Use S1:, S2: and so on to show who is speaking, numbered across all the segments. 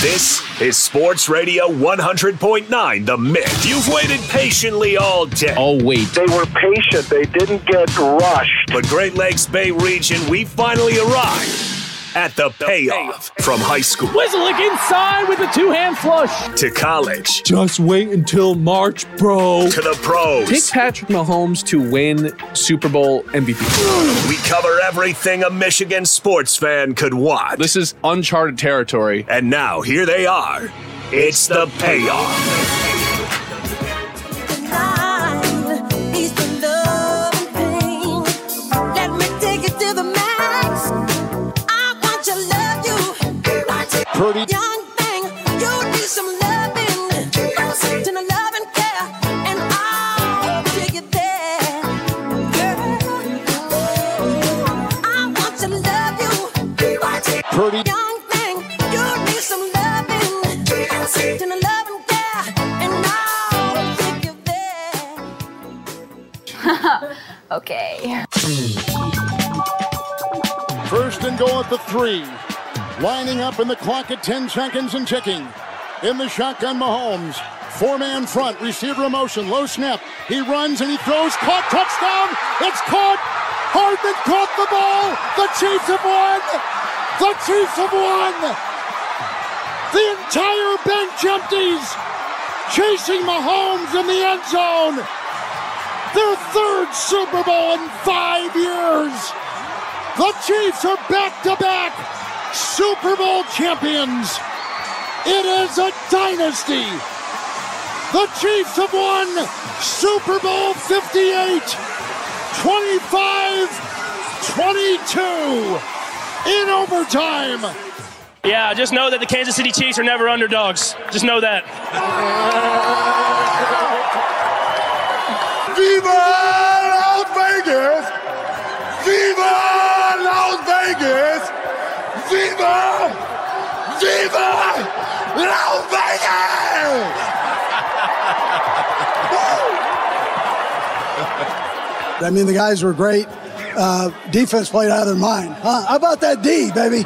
S1: This is Sports Radio 100.9 The Mitt. You've waited patiently all day.
S2: Oh, wait.
S3: They were patient. They didn't get rushed.
S1: But Great Lakes Bay region, we finally arrived at the payoff from high school
S2: Whistling inside with a two hand flush.
S1: to college
S4: Just wait until March, bro.
S1: to the pros.
S2: Pick Patrick Mahomes to win Super Bowl MVP.
S1: We cover everything a Michigan sports fan could want.
S2: This is uncharted territory.
S1: And now here they are. It's the payoff.
S5: He's
S4: Purdy.
S5: Young thing, you need some loving. To the love and care, and I'll take it there. Girl, I want to love you.
S4: Purdy.
S5: Young thing, you need some loving. To the love and care, and I'll take you there.
S6: Okay.
S7: First and goal at the three. Lining up in the clock at 10 seconds and ticking. In the shotgun, Mahomes. Four man front, receiver motion, low snap. He runs and he throws, caught, touchdown. It's caught. Hardman caught the ball. The Chiefs have won. The Chiefs have won. The entire bench empties. Chasing Mahomes in the end zone. Their third Super Bowl in five years. The Chiefs are back to back Super Bowl champions. It is a dynasty. The Chiefs have won Super Bowl 58, 25 22 in overtime.
S8: Yeah, just know that the Kansas City Chiefs are never underdogs. Just know that.
S7: Viva Las Vegas! Viva Las Vegas! Viva! Viva Las Vegas!
S9: I mean, the guys were great. Uh, defense played out of their mind. Huh? How about that D, baby?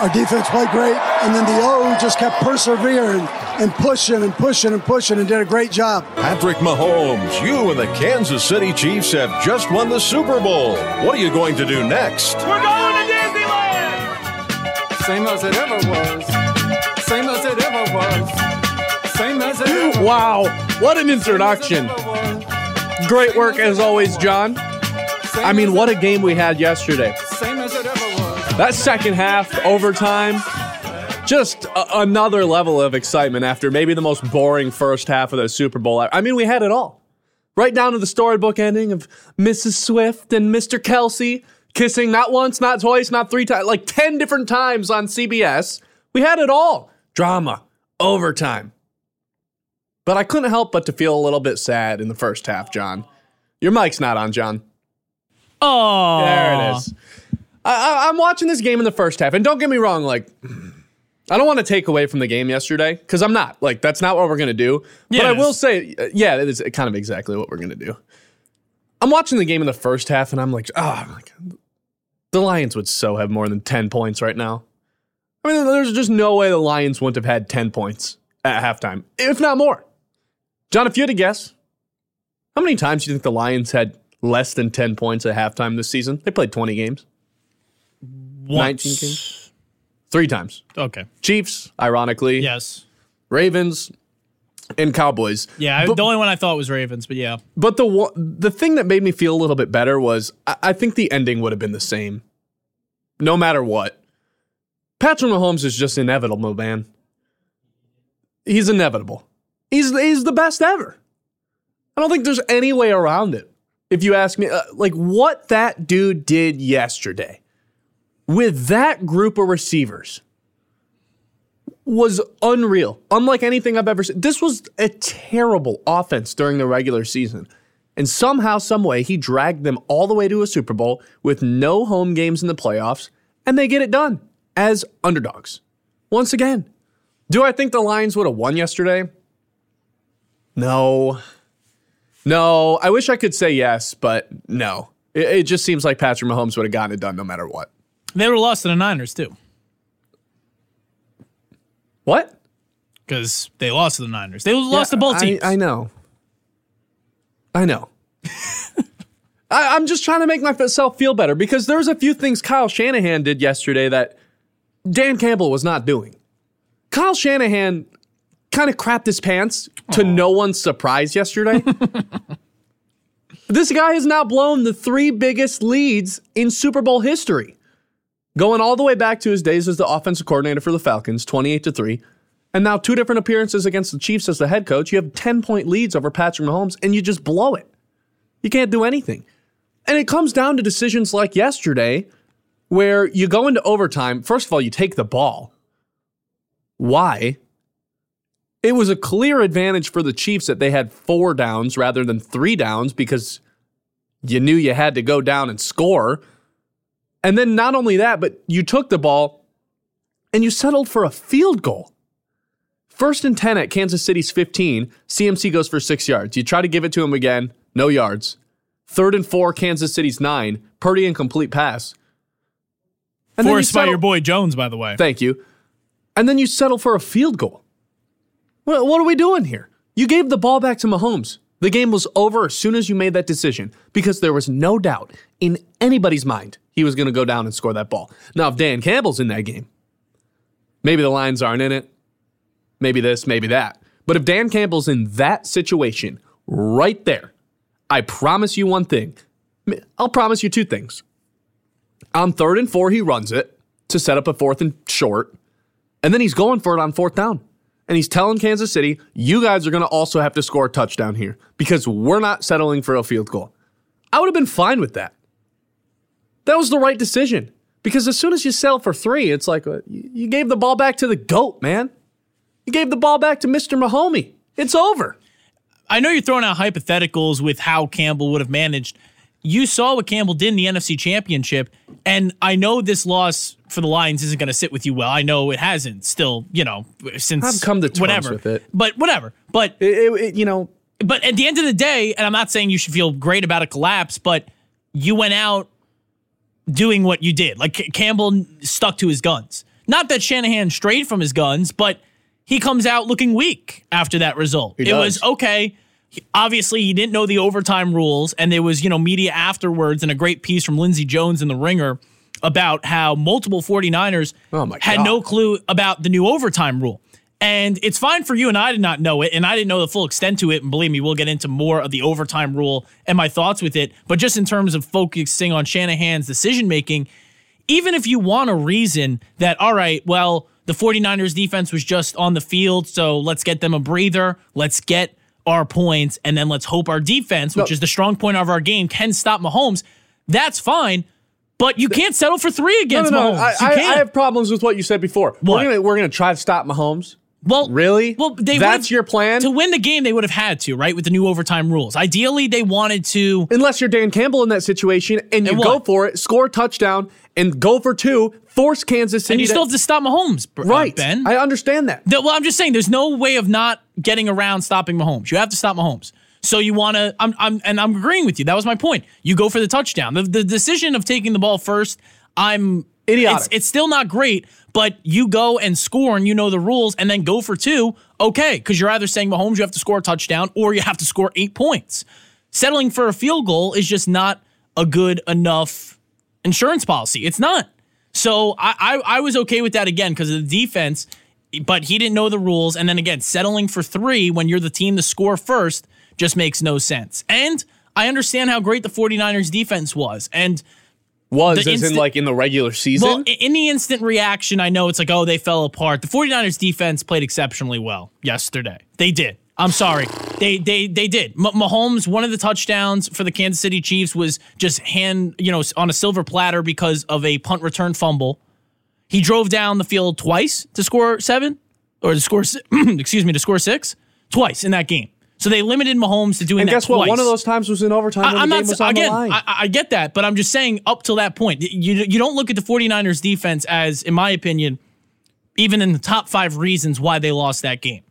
S9: Our defense played great, and then the O just kept persevering and pushing and pushing and pushing and did a great job.
S10: Patrick Mahomes, you and the Kansas City Chiefs have just won the Super Bowl. What are you going to do next?
S8: We're going to Disneyland!
S4: Same as it ever was. Same as it ever was. Same as it ever
S2: Wow. What an introduction. Great work as always, John. I mean, what a game we had yesterday.
S4: Same as it ever was.
S2: That second half, overtime, just a- another level of excitement after maybe the most boring first half of the Super Bowl. I mean, we had it all. Right down to the storybook ending of Mrs. Swift and Mr. Kelce kissing not once, not twice, not three times, like 10 different times on CBS. We had it all. Drama, overtime. But I couldn't help but to feel a little bit sad in the first half, John. Your mic's not on, John.
S8: Oh,
S2: There it is. I, I, I'm watching this game in the first half, and don't get me wrong, like I don't want to take away from the game yesterday because I'm not. Like that's not what we're gonna do.
S8: Yeah,
S2: but I will say, uh, yeah, it is kind of exactly what we're gonna do. I'm watching the game in the first half, and I'm like, oh my god, the Lions would so have more than ten points right now. I mean, there's just no way the Lions wouldn't have had ten points at halftime, if not more. John, if you had to guess, how many times do you think the Lions had less than 10 points at halftime this season? They played 20 games. 19 games? Three times.
S8: Okay.
S2: Chiefs, ironically.
S8: Yes.
S2: Ravens and Cowboys.
S8: Yeah.
S2: But-
S8: the only one I thought was Ravens, but yeah.
S2: But the the thing that made me feel a little bit better was I, I think the ending would have been the same, no matter what. Patrick Mahomes is just inevitable, man. He's inevitable. He's he's the best ever. I don't think there's any way around it. If you ask me, uh, like what that dude did yesterday with that group of receivers was unreal. Unlike anything I've ever seen. This was a terrible offense during the regular season. And somehow, some way, he dragged them all the way to a Super Bowl with no home games in the playoffs, and they get it done as underdogs. Once again. Do I think the Lions would have won yesterday? No. No. I wish I could say yes, but no. It, it just seems like Patrick Mahomes would have gotten it done no matter what.
S8: They were lost to the Niners too.
S2: What?
S6: because they lost to the Niners. They lost to both
S2: I-
S6: teams.
S2: I, know. I know. I, I'm just trying to make myself feel better because there's a few things Kyle Shanahan did yesterday that Dan Campbell was not doing. Kyle Shanahan kind of crapped his pants to no one's surprise yesterday. this guy has now blown the three biggest leads in Super Bowl history. Going all the way back to his days as the offensive coordinator for the Falcons, 28 to 3. And now two different appearances against the Chiefs as the head coach. You have 10 point leads over Patrick Mahomes and you just blow it. You can't do anything. And it comes down to decisions like yesterday where you go into overtime. First of all, you take the ball. Why? It was a clear advantage for the Chiefs that they had four downs rather than three downs because you knew you had to go down and score. And then not only that, but you took the ball and you settled for a field goal. First and 10 at Kansas City's 15, CMC goes for six yards. You try to give it to him again, no yards. Third and four, Kansas City's nine, Purdy incomplete pass. And then you
S6: Forced by your boy Jones, by the way.
S2: Thank you. And then you settle for a field goal. What, what are we doing here? You gave the ball back to Mahomes. The game was over as soon as you made that decision because there was no doubt in anybody's mind he was going to go down and score that ball. Now, if Dan Campbell's in that game, maybe the Lions aren't in it. Maybe this, maybe that. But if Dan Campbell's in that situation right there, I promise you one thing. I'll promise you two things. On third and four, he runs it to set up a fourth and short. And then he's going for it on fourth down. And he's telling Kansas City, you guys are going to also have to score a touchdown here because we're not settling for a field goal. I would have been fine with that. That was the right decision because as soon as you settle for three, it's like uh, you gave the ball back to the GOAT, man. You gave the ball back to Mr. Mahomey. It's over.
S6: I know you're throwing out hypotheticals with how Campbell would have managed. You saw what Campbell did in the NFC Championship, and I know this loss for the Lions isn't going to sit with you well. I know it hasn't. Still, you know, since
S2: I've come to terms
S6: whatever.
S2: with it.
S6: But whatever. But
S2: It- it- it- you know,
S6: but at the end of the day, and I'm not saying you should feel great about a collapse, but you went out doing what you did. Like Campbell stuck to his guns. Not that Shanahan strayed from his guns, but he comes out looking weak after that result. It was okay. He- Obviously, he didn't know the overtime rules, and there was, you know, media afterwards and a great piece from Lindsay Jones in The Ringer about how multiple 49ers
S2: Oh
S6: had
S2: God.
S6: no clue about the new overtime rule. And it's fine for you and I did not know it, and I didn't know the full extent to it. And believe me, we'll get into more of the overtime rule and my thoughts with it. But just in terms of focusing on Shanahan's decision making, even if you want a reason that, all right, well, the 49ers defense was just on the field, so let's get them a breather, let's get our points, and then let's hope our defense, which
S2: No.
S6: is the strong point of our game, can stop Mahomes. That's fine. But you can't settle for three against
S2: no, no.
S6: Mahomes.
S2: I, I. I have problems with what you said before.
S6: What?
S2: We're gonna we're gonna try to stop Mahomes.
S6: Well,
S2: Really?
S6: Well, they
S2: That's your plan?
S6: to win the game. They would have had to, right, with the new overtime rules. Ideally, they wanted to.
S2: Unless you're Dan Campbell in that situation and you
S6: And
S2: go for it, score a touchdown, and go for two, force Kansas City.
S6: And you
S2: to-
S6: still have to stop Mahomes, uh,
S2: right,
S6: Ben.
S2: I understand that.
S6: The- well, I'm just saying, there's no way of not getting around stopping Mahomes. You have to stop Mahomes. So you want to, I'm, I'm, and I'm agreeing with you. That was my point. You go for the touchdown. The, the decision of taking the ball first, I'm
S2: Idiotic.
S6: It's, it's still not great, but you go and score, and you know the rules, and then go for two. Okay, because you're either saying Mahomes, you have to score a touchdown, or you have to score eight points. Settling for a field goal is just not a good enough insurance policy. It's not. So I I, I was okay with that again because of the defense, but he didn't know the rules. And then again, settling for three when you're the team to score first just makes no sense. And I understand how great the 49ers defense was. And
S2: Was as in like in the regular season.
S6: well, in the instant reaction, I know it's like, oh, they fell apart. The 49ers defense played exceptionally well yesterday. They did. I'm sorry. They they they did. M- Mahomes, one of the touchdowns for the Kansas City Chiefs was just hand, you know, on a silver platter because of a punt return fumble. He drove down the field twice to score seven, or to score, excuse me, to score six, twice in that game. So they limited Mahomes to doing
S2: and
S6: that
S2: guess what?
S6: twice.
S2: One of those times was in overtime when
S6: I, am
S2: the
S6: not
S2: game was on
S6: again.
S2: the line.
S6: I, I get that, but I'm just saying up till that point, you you don't look at the 49ers defense as, in my opinion, even in the top five reasons why they lost that game.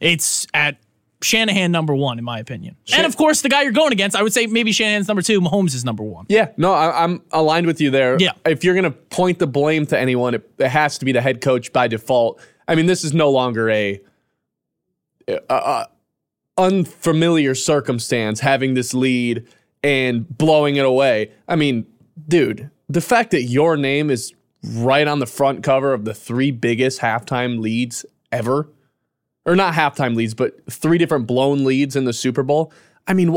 S6: It's at Shanahan number one, in my opinion, and of course the guy you're going against. I would say maybe Shanahan's number two. Mahomes is number one.
S2: yeah, no, I, I'm aligned with you there.
S6: Yeah.
S2: If you're gonna point the blame to anyone, it, it has to be the head coach by default. I mean, this is no longer a, a, a unfamiliar circumstance having this lead and blowing it away. I mean, dude, the fact that your name is right on the front cover of the three biggest halftime leads ever, or not halftime leads, but three different blown leads in the Super Bowl. I mean,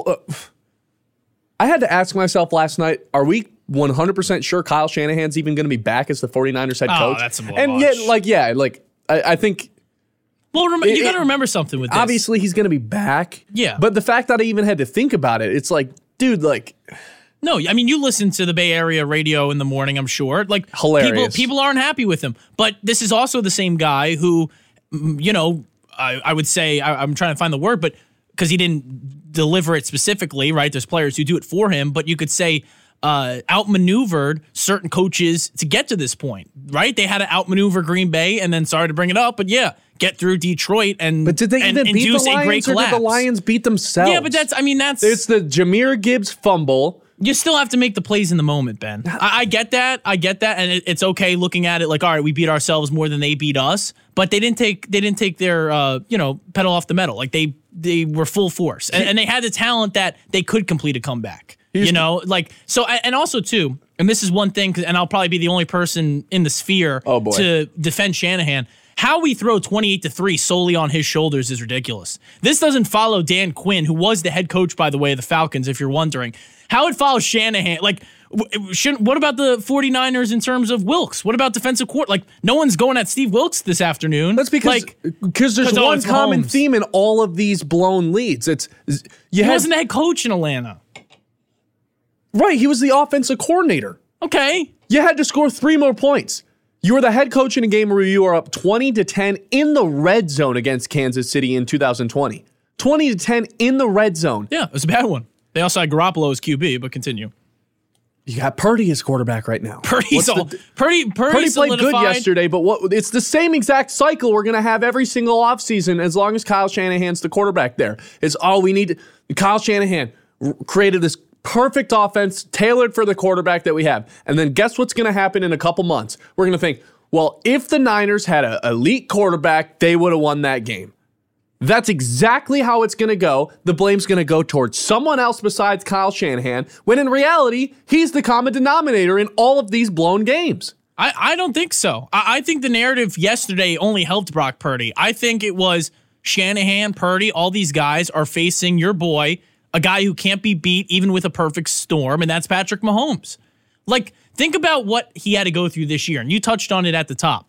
S2: I had to ask myself last night, are we 100% sure Kyle Shanahan's even going to be back as the 49ers head
S6: Oh,
S2: coach?
S6: that's a
S2: And yet, like, yeah, like, I, I think
S6: Well, rem-
S2: It-
S6: you got to remember something with this.
S2: obviously he's going to be back.
S6: Yeah.
S2: But the fact that I even had to think about it, it's like, dude, like,
S6: No, I mean you listen to the Bay Area radio in the morning. I'm sure, like
S2: Hilarious.
S6: people people aren't happy with him. But this is also the same guy who, mm, you know, I, I would say I, I'm trying to find the word, but because he didn't deliver it specifically, right? There's players who do it for him, but you could say uh, outmaneuvered certain coaches to get to this point, right? They had to outmaneuver Green Bay, and then sorry to bring it up, but yeah, get through Detroit and
S2: but did they
S6: and
S2: even beat the Lions or did the Lions beat themselves?
S6: Yeah, but that's I mean that's
S2: it's the Jahmyr Gibbs fumble.
S6: You still have to make the plays in the moment, Ben. I, I get that. I get that, and it, it's okay looking at it like, all right, we beat ourselves more than they beat us, but they didn't take they didn't take their uh, you know pedal off the metal. Like they they were full force, and, and they had the talent that they could complete a comeback. You know, like so, and also too, and this is one thing, and I'll probably be the only person in the sphere
S2: Oh,
S6: to defend Shanahan. How we throw 28 to 3 solely on his shoulders is ridiculous. This doesn't follow Dan Quinn, who was the head coach, by the way, of the Falcons, if you're wondering. How it follows Shanahan. Like, shouldn't, what about the 49ers in terms of Wilks? What about defensive court? Like, no one's going at Steve Wilks this afternoon.
S2: That's because
S6: like,
S2: because there's one common
S6: Mahomes.
S2: theme in all of these blown leads. It's you
S6: he
S2: had
S6: wasn't the head coach in Atlanta.
S2: right. He was the offensive coordinator.
S6: Okay.
S2: You had to score three more points. You were the head coach in a game where you were up 20 to 10 in the red zone against Kansas City in 2020. 20 to 10 in the red zone.
S6: Yeah, it was a bad one. They also had Garoppolo as QB, but continue.
S2: You got Purdy as quarterback right now.
S6: Purdy's
S2: What's
S6: all,
S2: the-
S6: Purdy, Purdy,
S2: Purdy played good yesterday, but what it's the same exact cycle we're going to have every single offseason as long as Kyle Shanahan's the quarterback there. It's all we need. Kyle Shanahan created this perfect offense tailored for the quarterback that we have. And then guess what's going to happen in a couple months? We're going to think, well, if the Niners had an elite quarterback, they would have won that game. That's exactly how it's going to go. The blame's going to go towards someone else besides Kyle Shanahan, when in reality, he's the common denominator in all of these blown games.
S6: I, I don't think so. I, I think the narrative yesterday only helped Brock Purdy. I think it was Shanahan, Purdy, all these guys are facing your boy, a guy who can't be beat even with a perfect storm, and that's Patrick Mahomes. Like, think about what he had to go through this year, and you touched on it at the top.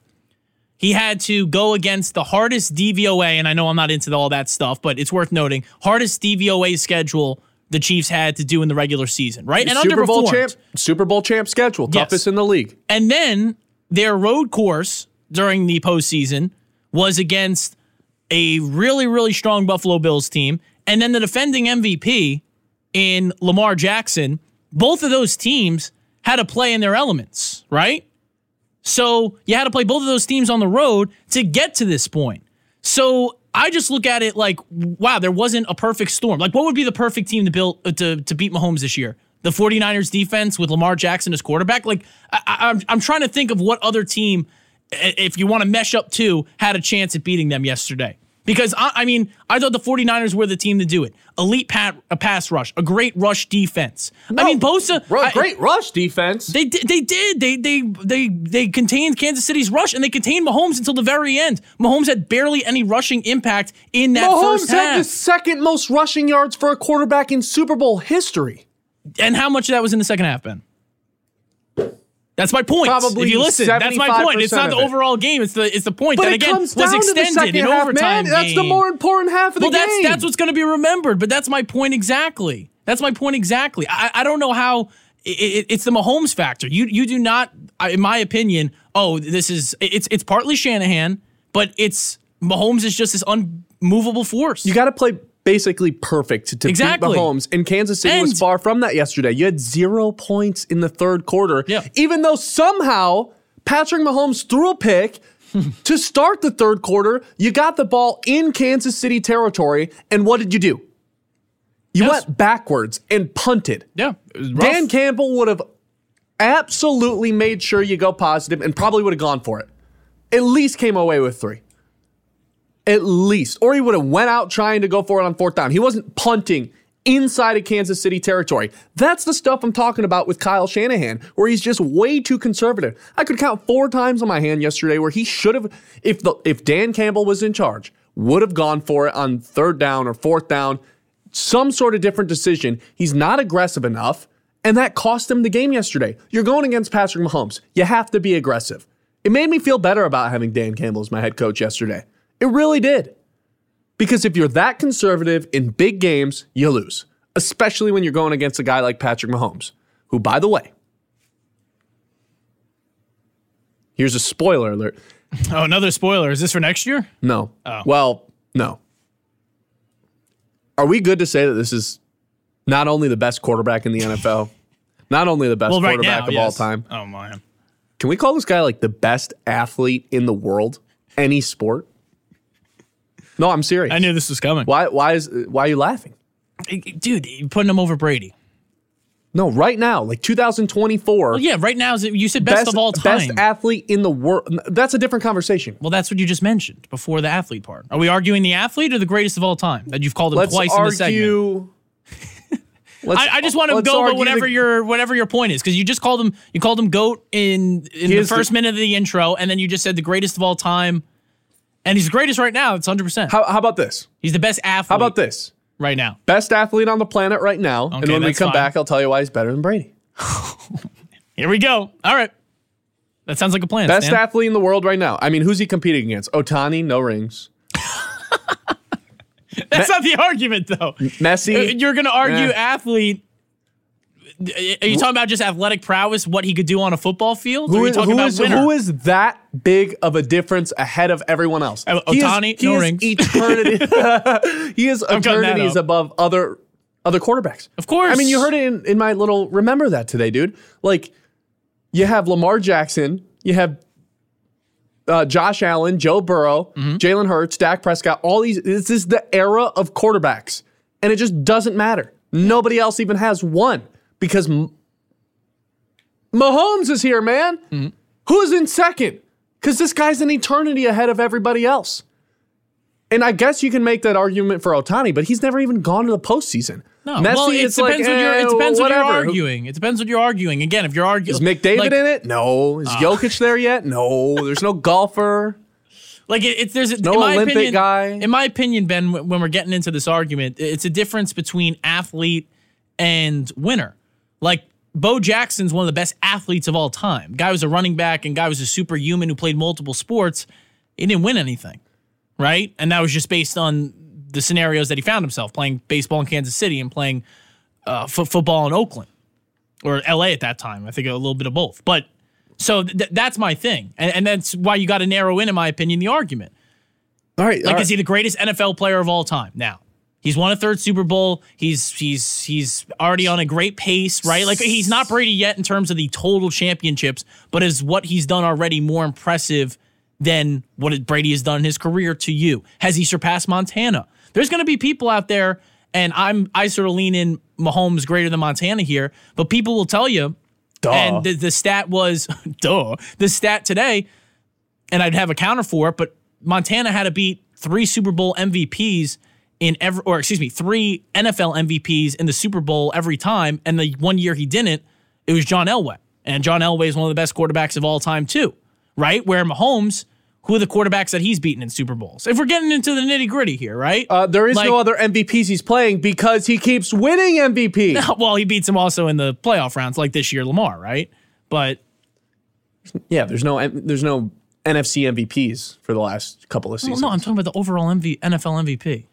S6: He had to go against the hardest DVOA, and I know I'm not into all that stuff, but it's worth noting hardest DVOA schedule the Chiefs had to do in the regular season, right? And
S2: Super Bowl champ, Super Bowl champ schedule,
S6: Yes.
S2: toughest in the league.
S6: And then their road course during the postseason was against a really, really strong Buffalo Bills team. And then the defending MVP in Lamar Jackson, both of those teams had to play in their elements, right? So you had to play both of those teams on the road to get to this point. So I just look at it like, wow, there wasn't a perfect storm. Like, what would be the perfect team to build uh, to, to beat Mahomes this year? The 49ers defense with Lamar Jackson as quarterback? Like, I, I'm, I'm trying to think of what other team, if you want to mesh up two, had a chance at beating them yesterday. Because, I, I mean, I thought the 49ers were the team to do it. Elite pat, a pass rush, a great rush defense. I mean, Bosa. I-
S2: great rush defense.
S6: they did. They did. They they they they contained Kansas City's rush, and they contained Mahomes until the very end. Mahomes had barely any rushing impact in that
S2: Mahomes
S6: first
S2: had the second most rushing yards for a quarterback in Super Bowl history.
S6: And how much of that was in the second half, Ben? That's my point.
S2: Probably
S6: if you listen, that's my point. It's not the overall game. It's the it's the point
S2: But
S6: that
S2: it
S6: again
S2: comes
S6: was
S2: down to the
S6: extended
S2: second
S6: in
S2: half,
S6: overtime.
S2: man. That's the more important half of the game.
S6: well, that's that's what's going to be remembered. But that's my point exactly. That's my point exactly. I, I don't know how it, it, it's the Mahomes factor. You you do not, in my opinion. Oh, this is it's it's partly Shanahan, but it's Mahomes is just this unmovable force.
S2: You got to play basically perfect to
S6: Exactly.
S2: beat Mahomes. And Kansas City was far from that yesterday. You had zero points in the third quarter.
S6: Yeah.
S2: Even though somehow Patrick Mahomes threw a pick to start the third quarter, you got the ball in Kansas City territory. And what did you do? You
S6: Yes.
S2: went backwards and punted.
S6: yeah, it was rough.
S2: Dan Campbell would have absolutely made sure you go positive and probably would have gone for it. At least came away with three. At least. Or he would have went out trying to go for it on fourth down. He wasn't punting inside of Kansas City territory. That's the stuff I'm talking about with Kyle Shanahan, where he's just way too conservative. I could count four times on my hand yesterday where he should have, if the if Dan Campbell was in charge, would have gone for it on third down or fourth down, some sort of different decision. He's not aggressive enough, and that cost him the game yesterday. You're going against Patrick Mahomes. You have to be aggressive. It made me feel better about having Dan Campbell as my head coach yesterday. It really did. Because if you're that conservative in big games, you lose, especially when you're going against a guy like Patrick Mahomes, who, by the way, here's a spoiler alert.
S6: Oh, another spoiler. Is this for next year?
S2: No.
S6: Oh.
S2: Well, no. Are we good to say that this is not only the best quarterback in the NFL, not only the best
S6: well, right
S2: quarterback
S6: now,
S2: of
S6: yes.
S2: all time?
S6: Oh my.
S2: Can we call this guy like the best athlete in the world, any sport? No, I'm serious.
S6: I knew this was coming.
S2: Why? Why is? Why are you laughing?
S6: Dude, you're putting him over Brady.
S2: No, right now, like 2024.
S6: Well, yeah, right now is it- you said best, of all time.
S2: Best athlete in the world. That's a different conversation.
S6: well, that's what you just mentioned before the athlete part. Are we arguing the athlete or the greatest of all time that you've called him
S2: Let's
S6: twice in the segment?
S2: argue. Let's-
S6: I, I just want to go by whatever
S2: the-
S6: your whatever your point is because you just called him you called him goat in in the
S2: is the-
S6: first minute of the intro and then you just said the greatest of all time, and he's the greatest right now. It's hundred percent.
S2: How, how about this?
S6: He's the best athlete.
S2: How about this?
S6: right now?
S2: Best athlete on the planet right now.
S6: Okay, and
S2: when we come
S6: fine.
S2: back, I'll tell you why he's better than Brady.
S6: Here we go. All right, that sounds like a plan.
S2: Best
S6: Stan.
S2: athlete in the world right now. I mean, who's he competing against? Ohtani, no rings.
S6: That's not the argument though.
S2: Messi.
S6: You're going to argue
S2: Eh.
S6: athlete. Are you talking about just athletic prowess, what he could do on a football field?
S2: Who
S6: are you
S2: is,
S6: talking
S2: who
S6: about
S2: is- who is that big of a difference ahead of everyone else?
S6: Uh,
S2: He is-
S6: Ohtani,
S2: he
S6: no
S2: is
S6: rings.
S2: eternity. he is eternities above other other quarterbacks.
S6: Of course.
S2: I mean, you heard it in, in my little remember that today, dude. Like, you have Lamar Jackson, you have uh, Josh Allen, Joe Burrow,
S6: Mm-hmm.
S2: Jalen Hurts, Dak Prescott. All these. This is the era of quarterbacks, and it just doesn't matter. Nobody else even has one because Mahomes is here, man.
S6: Mm-hmm.
S2: Who's in second? Because this guy's an eternity ahead of everybody else. And I guess you can make that argument for Ohtani, but he's never even gone to the postseason.
S6: No,
S2: Messi,
S6: well, it depends
S2: like,
S6: what you're.
S2: eh,
S6: It depends what you're arguing. It depends what you're arguing. Again, if you're arguing,
S2: Is McDavid
S6: like,
S2: in it? No. Is Jokic there yet? No. There's no golfer.
S6: Like it, there's
S2: No
S6: in my
S2: Olympic
S6: opinion,
S2: guy.
S6: In my opinion, Ben, when we're getting into this argument, it's a difference between athlete and winner. Like Bo Jackson's one of the best athletes of all time. Guy was a running back and guy was a superhuman who played multiple sports. He didn't win anything, right? And that was just based on the scenarios that he found himself playing baseball in Kansas City and playing uh, fo- football in Oakland or LA at that time. I think a little bit of both. But so th- that's my thing, and, and that's why you got to narrow in, in my opinion, the argument.
S2: All right.
S6: Like,
S2: all
S6: is he the greatest NFL player of all time? Now, he's won a third Super Bowl. He's he's he's already on a great pace, right? Like he's not Brady yet in terms of the total championships, but is what he's done already more impressive than what Brady has done in his career to you? Has he surpassed Montana? There's going to be people out there, and I'm I sort of lean in Mahomes greater than Montana here, but people will tell you. And the, the stat was, duh, the stat today and I'd have a counter for it, but Montana had to beat three Super Bowl MVPs in every, or excuse me, three NFL MVPs in the Super Bowl every time. And the one year he didn't, it was John Elway. And John Elway is one of the best quarterbacks of all time, too, right? Where Mahomes, who are the quarterbacks that he's beaten in Super Bowls? If we're getting into the nitty gritty here, right?
S2: Uh, there is
S6: Like-
S2: no other MVPs he's playing because he keeps winning MVP.
S6: well, he beats him also in the playoff rounds, like this year, Lamar, right? But
S2: yeah, there's no there's no NFC MVPs for the last couple of
S6: well,
S2: seasons.
S6: no, I'm talking about the overall MV, NFL MVP.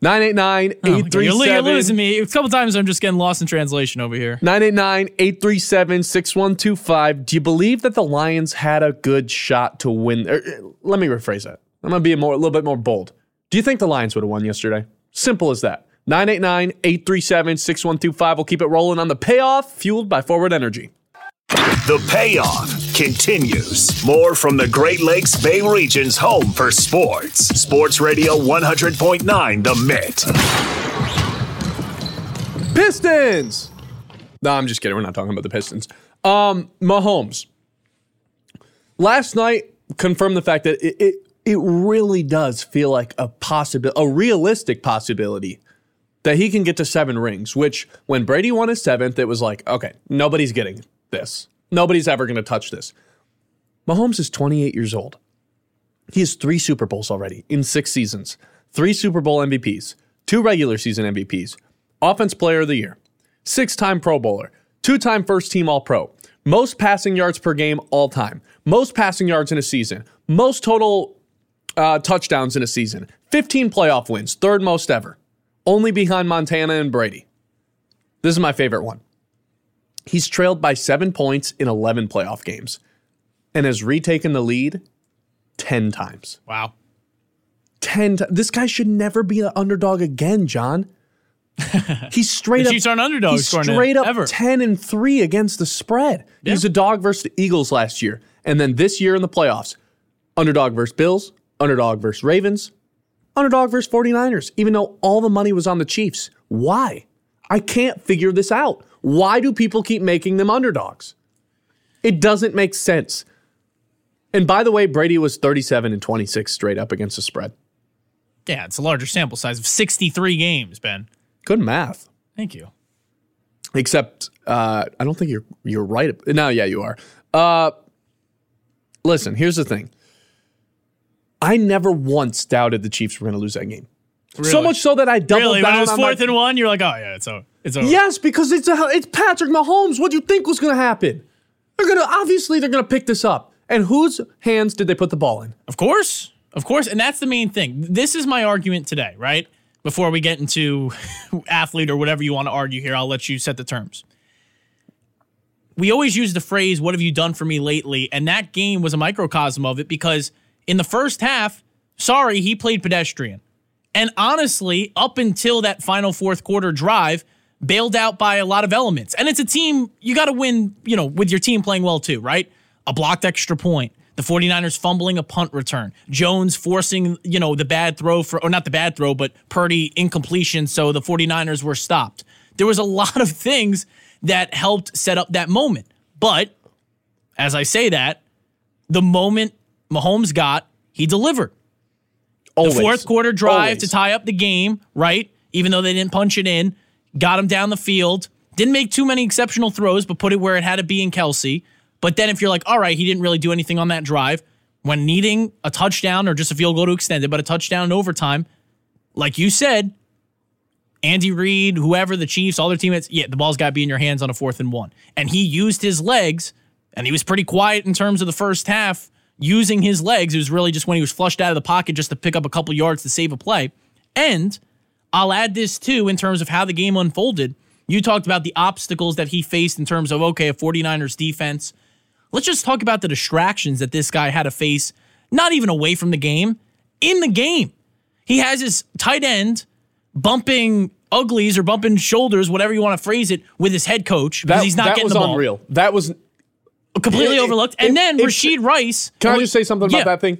S2: 989
S6: Oh, okay. You're, lo- you're
S2: 837
S6: losing me. A couple times I'm just getting lost in translation over here.
S2: 989 837 6125. Do you believe that the Lions had a good shot to win? er, er, let me rephrase that. I'm going to be a, more, a little bit more bold. Do you think the Lions would have won yesterday? Simple as that. 989 837 6125. We'll keep it rolling on the payoff, fueled by Forward Energy.
S1: The payoff continues. More from the Great Lakes Bay region's home for sports. Sports Radio 100.9 The Mitt.
S2: Pistons. No, I'm just kidding. We're not talking about the Pistons. Um, Mahomes. Last night confirmed the fact that it, it it really does feel like a possibility, a realistic possibility that he can get to seven rings, which when Brady won his seventh, it was like, okay, nobody's getting this. Nobody's ever going to touch this. Mahomes is 28 years old. He has three Super Bowls already in six seasons, three Super Bowl MVPs, two regular season MVPs, Offense Player of the Year, six time Pro Bowler, two time first team All Pro, most passing yards per game all time, most passing yards in a season, most total uh, touchdowns in a season, 15 playoff wins, third most ever, only behind Montana and Brady. This is my favorite one. He's trailed by seven points in 11 playoff games and has retaken the lead 10 times.
S6: Wow.
S2: 10 ti- This guy should never be an underdog again, John. He's straight
S6: The
S2: up.
S6: Chiefs aren't underdogs
S2: He's straight up
S6: ever.
S2: 10 and 3 against the spread. He was a dog versus the Eagles last year. And then this year in the playoffs, underdog versus Bills, underdog versus Ravens, underdog versus 49ers, even though all the money was on the Chiefs. Why? I can't figure this out. Why do people keep making them underdogs? It doesn't make sense. And by the way, Brady was 37 and 26 straight up against the spread.
S6: Yeah, it's a larger sample size of 63 games, Ben.
S2: Good math.
S6: Thank you.
S2: Except uh, I don't think you're you're right. No, yeah, you are. Uh, listen, here's the thing. I never once doubted the Chiefs were going to lose that game. So much so that I doubled
S6: Really?
S2: down
S6: When it was
S2: on my-
S6: fourth and one, you're like, oh, yeah, it's over. It's over.
S2: Yes, because it's a, it's Patrick Mahomes. What do you think was going to happen? They're gonna obviously they're gonna pick this up. And whose hands did they put the ball in?
S6: Of course. Of course. And that's the main thing. This is my argument today, right? Before we get into athlete or whatever you want to argue here, I'll let you set the terms. We always use the phrase, What have you done for me lately? And that game was a microcosm of it because in the first half, sorry, he played pedestrian. And honestly, up until that final fourth quarter drive, bailed out by a lot of elements. And it's a team, you got to win, you know, with your team playing well too, right? A blocked extra point, the 49ers fumbling a punt return, Jones forcing, you know, the bad throw for, or not the bad throw, but Purdy incompletion. So the 49ers were stopped. There was a lot of things that helped set up that moment. But as I say that, the moment Mahomes got, he delivered.
S2: Always.
S6: The fourth quarter drive
S2: Always.
S6: to tie up the game, right? Even though they didn't punch it in, got him down the field. Didn't make too many exceptional throws, but put it where it had to be in Kelce. But then if you're like, all right, he didn't really do anything on that drive, when needing a touchdown or just a field goal to extend it, but a touchdown in overtime, like you said, Andy Reid, whoever, the Chiefs, all their teammates, yeah, the ball's got to be in your hands on a fourth and one. And he used his legs, and he was pretty quiet in terms of the first half using his legs. It was really just when he was flushed out of the pocket just to pick up a couple yards to save a play. And I'll add this too in terms of how the game unfolded. You talked about the obstacles that he faced in terms of, okay, a 49ers defense. Let's just talk about the distractions that this guy had to face, not even away from the game, in the game. He has his tight end bumping uglies or bumping shoulders, whatever you want to phrase it, with his head coach because
S2: That,
S6: he's not
S2: that
S6: getting the ball.
S2: unreal. That was
S6: Completely
S2: If-
S6: overlooked. And
S2: if-
S6: then
S2: if-
S6: Rashee Rice.
S2: Can I just say something
S6: Yeah.
S2: about that thing?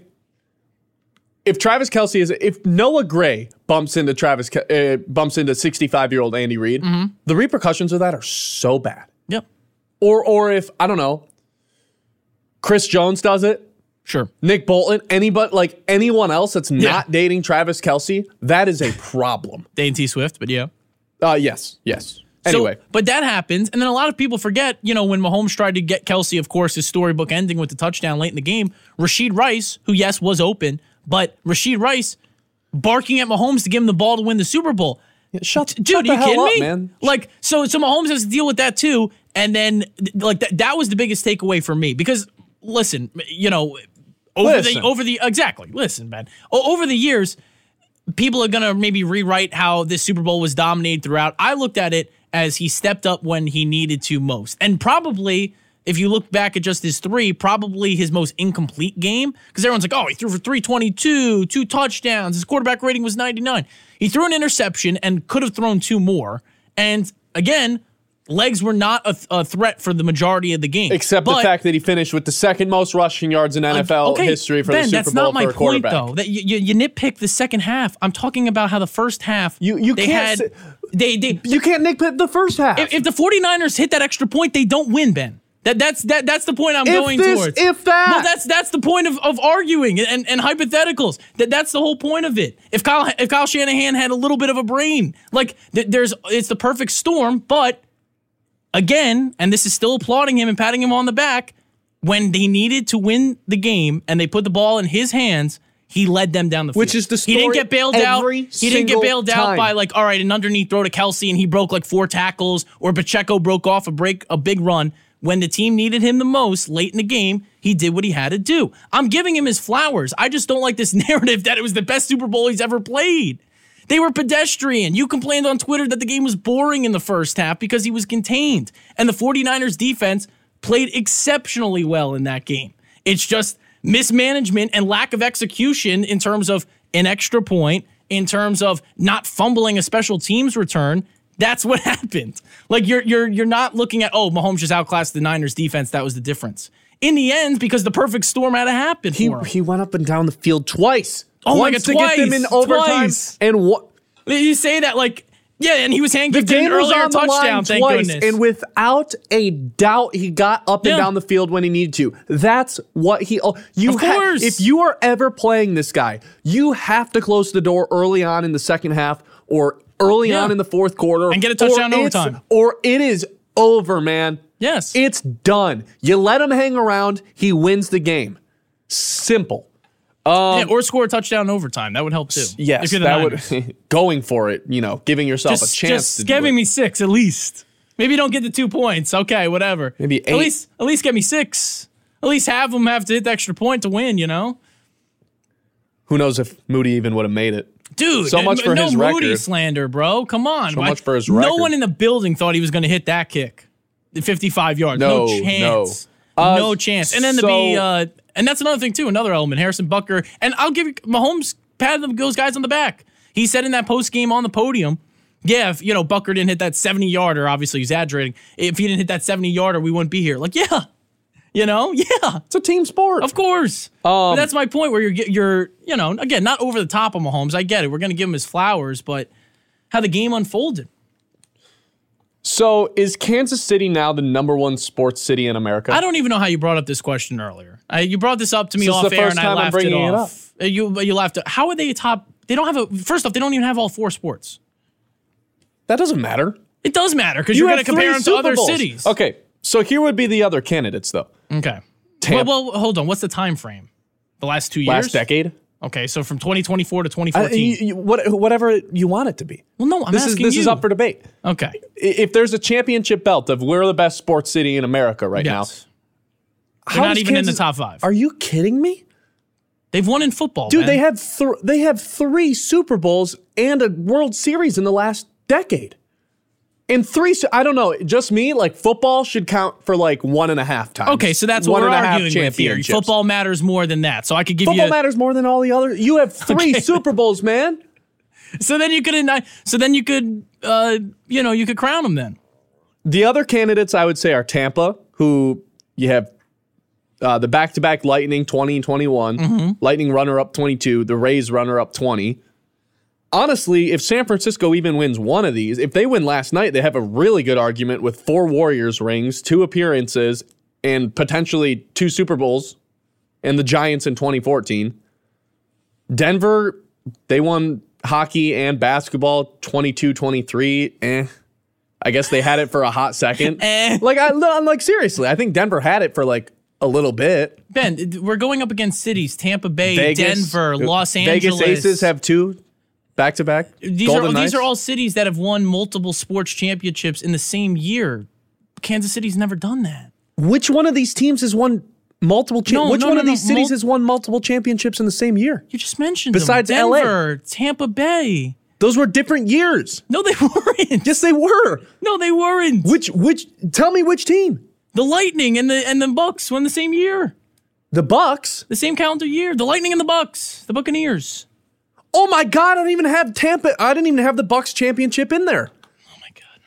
S2: If Travis Kelce is, if Noah Gray bumps into Travis, uh, bumps into 65 year old Andy Reid,
S6: Mm-hmm.
S2: the repercussions of that are so bad.
S6: Yep.
S2: Or, or if I don't know, Chris Jones does it,
S6: Sure.
S2: Nick Bolton, anybody like anyone else that's
S6: Yeah.
S2: not dating Travis Kelce, that is a problem.
S6: Dane T. Swift, but yeah.
S2: Uh, yes, yes. Anyway,
S6: So, but that happens, and then a lot of people forget, you know, when Mahomes tried to get Kelce, of course, his storybook ending with the touchdown late in the game. Rashee Rice, who yes was open, but Rashee Rice barking at Mahomes to give him the ball to win the Super Bowl.
S2: shut,
S6: Dude,
S2: shut
S6: are you kidding
S2: up,
S6: me?
S2: man.
S6: Like, so so Mahomes has to deal with that too. And then like that that was the biggest takeaway for me. Because listen, you know, over
S2: Listen.
S6: the over the exactly, listen, man. Over the years, people are gonna maybe rewrite how this Super Bowl was dominated throughout. I looked at it as he stepped up when he needed to most. And probably if you look back at just his three, probably his most incomplete game. Because everyone's like, oh, he threw for 322, two touchdowns. His quarterback rating was 99. He threw an interception and could have thrown two more. And again, legs were not a, a threat for the majority of the game.
S2: Except the fact that he finished with the second most rushing yards in NFL
S6: Okay,
S2: history for
S6: ben,
S2: the Super
S6: that's
S2: Bowl
S6: not my
S2: for a
S6: point, though. That you, you, you nitpick the second half. I'm talking about how the first half
S2: You- you
S6: they
S2: can't
S6: had
S2: say-
S6: they they
S2: You can't nitpick the first half.
S6: if, if the 49ers hit that extra point, they don't win, Ben. That that's that that's the point I'm
S2: If
S6: going
S2: this,
S6: towards.
S2: if that.
S6: Well, that's that's the point of, of arguing and, and hypotheticals. That that's the whole point of it. If Kyle if Kyle Shanahan had a little bit of a brain, like th- there's it's the perfect storm. But again, and this is still applauding him and patting him on the back. When they needed to win the game and they put the ball in his hands, he led them down the field.
S2: Which is the story.
S6: he didn't get bailed out. He didn't get bailed out by like all right, an underneath throw to Kelce and he broke like four tackles, or Pacheco broke off a break a big run. When the team needed him the most late in the game, he did what he had to do. I'm giving him his flowers. I just don't like this narrative that it was the best Super Bowl he's ever played. They were pedestrian. You complained on Twitter that the game was boring in the first half because he was contained. And the 49ers defense played exceptionally well in that game. It's just mismanagement and lack of execution in terms of an extra point, in terms of not fumbling a special teams return. That's what happened. Like you're you're you're not looking at oh Mahomes just outclassed the Niners defense. That was the difference. In the end, because the perfect storm had to happen
S2: he, he went up and down the field twice.
S6: Oh my God,
S2: to get them in overtime.
S6: twice.
S2: And what?
S6: You say that like yeah, and he was hand
S2: The
S6: gifted an
S2: was
S6: earlier
S2: on
S6: touchdown. Thank
S2: twice,
S6: goodness.
S2: and without a doubt, he got up and down the field when he needed to. That's what he. Oh, you
S6: Of
S2: ha-
S6: course.
S2: if you are ever playing this guy, you have to close the door early on in the second half or early
S6: Yeah.
S2: on in the fourth quarter
S6: And get a touchdown
S2: or
S6: overtime.
S2: or it is over, man.
S6: yes,
S2: It's done. You let him hang around, he wins the game. Simple.
S6: Um, yeah, or score a touchdown in overtime. That would help too.
S2: Yes,
S6: if you're the
S2: that
S6: Niners.
S2: would going for it. You know, giving yourself
S6: just,
S2: a chance.
S6: just
S2: to do
S6: giving me six at least. Maybe don't get the two points. Okay, whatever.
S2: Maybe eight.
S6: At least, at least get me six. At least have them have to hit the extra point to win. You know,
S2: Who knows if Moody even would have made it?
S6: Dude.
S2: So much for
S6: no
S2: his
S6: Moody
S2: record.
S6: slander, bro. Come on.
S2: So much for his record.
S6: No one in the building thought he was going to hit that kick, the 55 yards. No,
S2: No, no.
S6: chance.
S2: Uh,
S6: no chance. And then to be,
S2: so-
S6: uh, and that's another thing too. Another element. Harrison Butker, and I'll give you Mahomes patted those guys on the back. He said in that post game on the podium. Yeah, if you know Butker didn't hit that 70 yarder, obviously exaggerating. If he didn't hit that 70 yarder, we wouldn't be here. Like, yeah, you know, yeah,
S2: It's a team sport.
S6: of course.
S2: Um,
S6: that's my point. Where you're you're you know again not over the top of Mahomes. I get it. We're gonna give him his flowers, but how the game unfolded.
S2: So is Kansas City now the number one sports city in America?
S6: I don't even know how you brought up this question earlier. I, you brought this up to me
S2: This
S6: off
S2: the
S6: air, and I laughed it
S2: it
S6: off. Uh, You you laughed. At, how are they top? They don't have a. First off, they don't even have all four sports.
S2: That doesn't matter.
S6: It does matter because you're going to compare them to other
S2: Bowls.
S6: cities.
S2: Okay, so here would be the other candidates though.
S6: Okay.
S2: Tampa-
S6: Well, well, hold on. What's the time frame? The last two years.
S2: Last decade.
S6: Okay, so from 2024 to
S2: I-
S6: 2014.
S2: you- you- what- whatever you want it to be.
S6: well, no, I'm
S2: this is
S6: asking
S2: this
S6: you.
S2: is up for debate.
S6: Okay.
S2: If there's a championship belt of we're the best sports city in America right
S6: Yes.
S2: now,
S6: They're not even in the top five.
S2: Are you kidding me?
S6: They've won in football,
S2: Dude,
S6: man.
S2: they have th- they have three Super Bowls and a World Series in the last decade. And three, I don't know, just me. Like football should count for like one and a half times.
S6: Okay, so that's what
S2: One
S6: we're
S2: and a half
S6: arguing with here. Football matters more than that. So I could give
S2: Football
S6: you.
S2: Football matters more than all the other. You have three
S6: Okay.
S2: Super Bowls, man.
S6: So then you could. So then you could. Uh, you know, you could crown them then.
S2: The other candidates I would say are Tampa, who you have uh, the back-to-back Lightning 20 and 21,
S6: Mm-hmm.
S2: Lightning runner-up 22, the Rays runner-up 20. Honestly, if San Francisco even wins one of these, if they win last night, they have a really good argument with four Warriors rings, two appearances, and potentially two Super Bowls, and the Giants in 2014. Denver, they won hockey and basketball 22-23. Eh. I guess they had it for a hot second.
S6: Eh.
S2: Like I, I'm like seriously, I think Denver had it for like a little bit.
S6: Ben, we're going up against cities: Tampa Bay,
S2: Vegas,
S6: Denver, Los Angeles.
S2: Vegas Aces have two back to back.
S6: These are these are all cities that have won multiple sports championships in the same year. Kansas City's never done that.
S2: Which one of these teams has won multiple? Cha-
S6: No,
S2: which
S6: no,
S2: one
S6: no,
S2: of
S6: no,
S2: these cities
S6: mul-
S2: has won multiple championships in the same year?
S6: You just mentioned
S2: Besides
S6: them.
S2: LA.
S6: Tampa Bay.
S2: Those were different years.
S6: No, they weren't.
S2: Yes, they were.
S6: No, they weren't.
S2: Which which? Tell me which team?
S6: The Lightning and the and the Bucks won the same year,
S2: The Bucks.
S6: the same calendar year. The Lightning and the Bucks, the Buccaneers.
S2: Oh my God! I don't even have Tampa. I didn't even have the Bucks championship in there.
S6: Oh my god.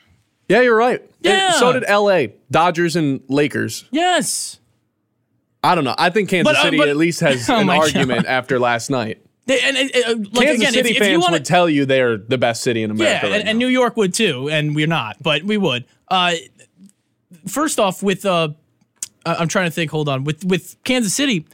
S2: Yeah, you're right. And
S6: Yeah.
S2: so did L.A. Dodgers and Lakers.
S6: Yes.
S2: I don't know. I think Kansas
S6: But, uh,
S2: City
S6: but-
S2: at least has
S6: Oh
S2: an
S6: my
S2: argument
S6: God.
S2: after last night.
S6: They, and uh, uh, like
S2: Kansas
S6: again,
S2: City
S6: if, if
S2: fans
S6: you want
S2: would tell you they're the best city in
S6: yeah,
S2: America. right
S6: and, and
S2: now.
S6: New York would too, and we're not, but we would. Uh, first off, with uh, I- I'm trying to think. Hold on. With with Kansas City,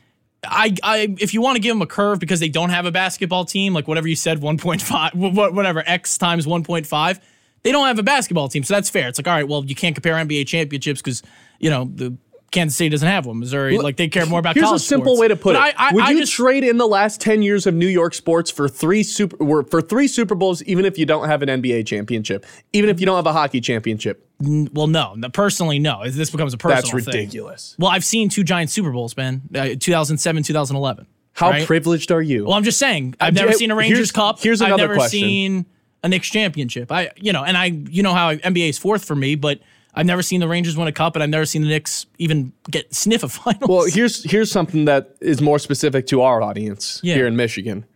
S6: I I if you want to give them a curve because they don't have a basketball team, like whatever you said, 1.5, wh- wh- whatever x times 1.5, they don't have a basketball team, so that's fair. It's like all right, well, you can't compare NBA championships because you know the. Kansas City doesn't have one. Missouri, like they care more about
S2: Here's a simple
S6: sports.
S2: way to put
S6: But
S2: it.
S6: I, I,
S2: Would
S6: I
S2: you
S6: just,
S2: trade in the last ten years of New York sports for three super for three Super Bowls, even if you don't have an NBA championship, even if you don't have a hockey championship?
S6: well, no, personally, no. This becomes a personal
S2: That's
S6: thing.
S2: ridiculous.
S6: Well, I've seen two giant Super Bowls, man. Uh, 2007, 2011.
S2: How
S6: right?
S2: privileged are you?
S6: Well, I'm just saying. I've never
S2: j-
S6: seen a
S2: here's-
S6: Rangers Cup.
S2: here's another I've
S6: never
S2: question.
S6: seen a Knicks championship. I, you know, and I, you know how NBA is fourth for me, but I've never seen the Rangers win a cup, and I've never seen the Knicks even get sniff a final.
S2: Well, here's here's something that is more specific to our audience
S6: Yeah.
S2: here in Michigan.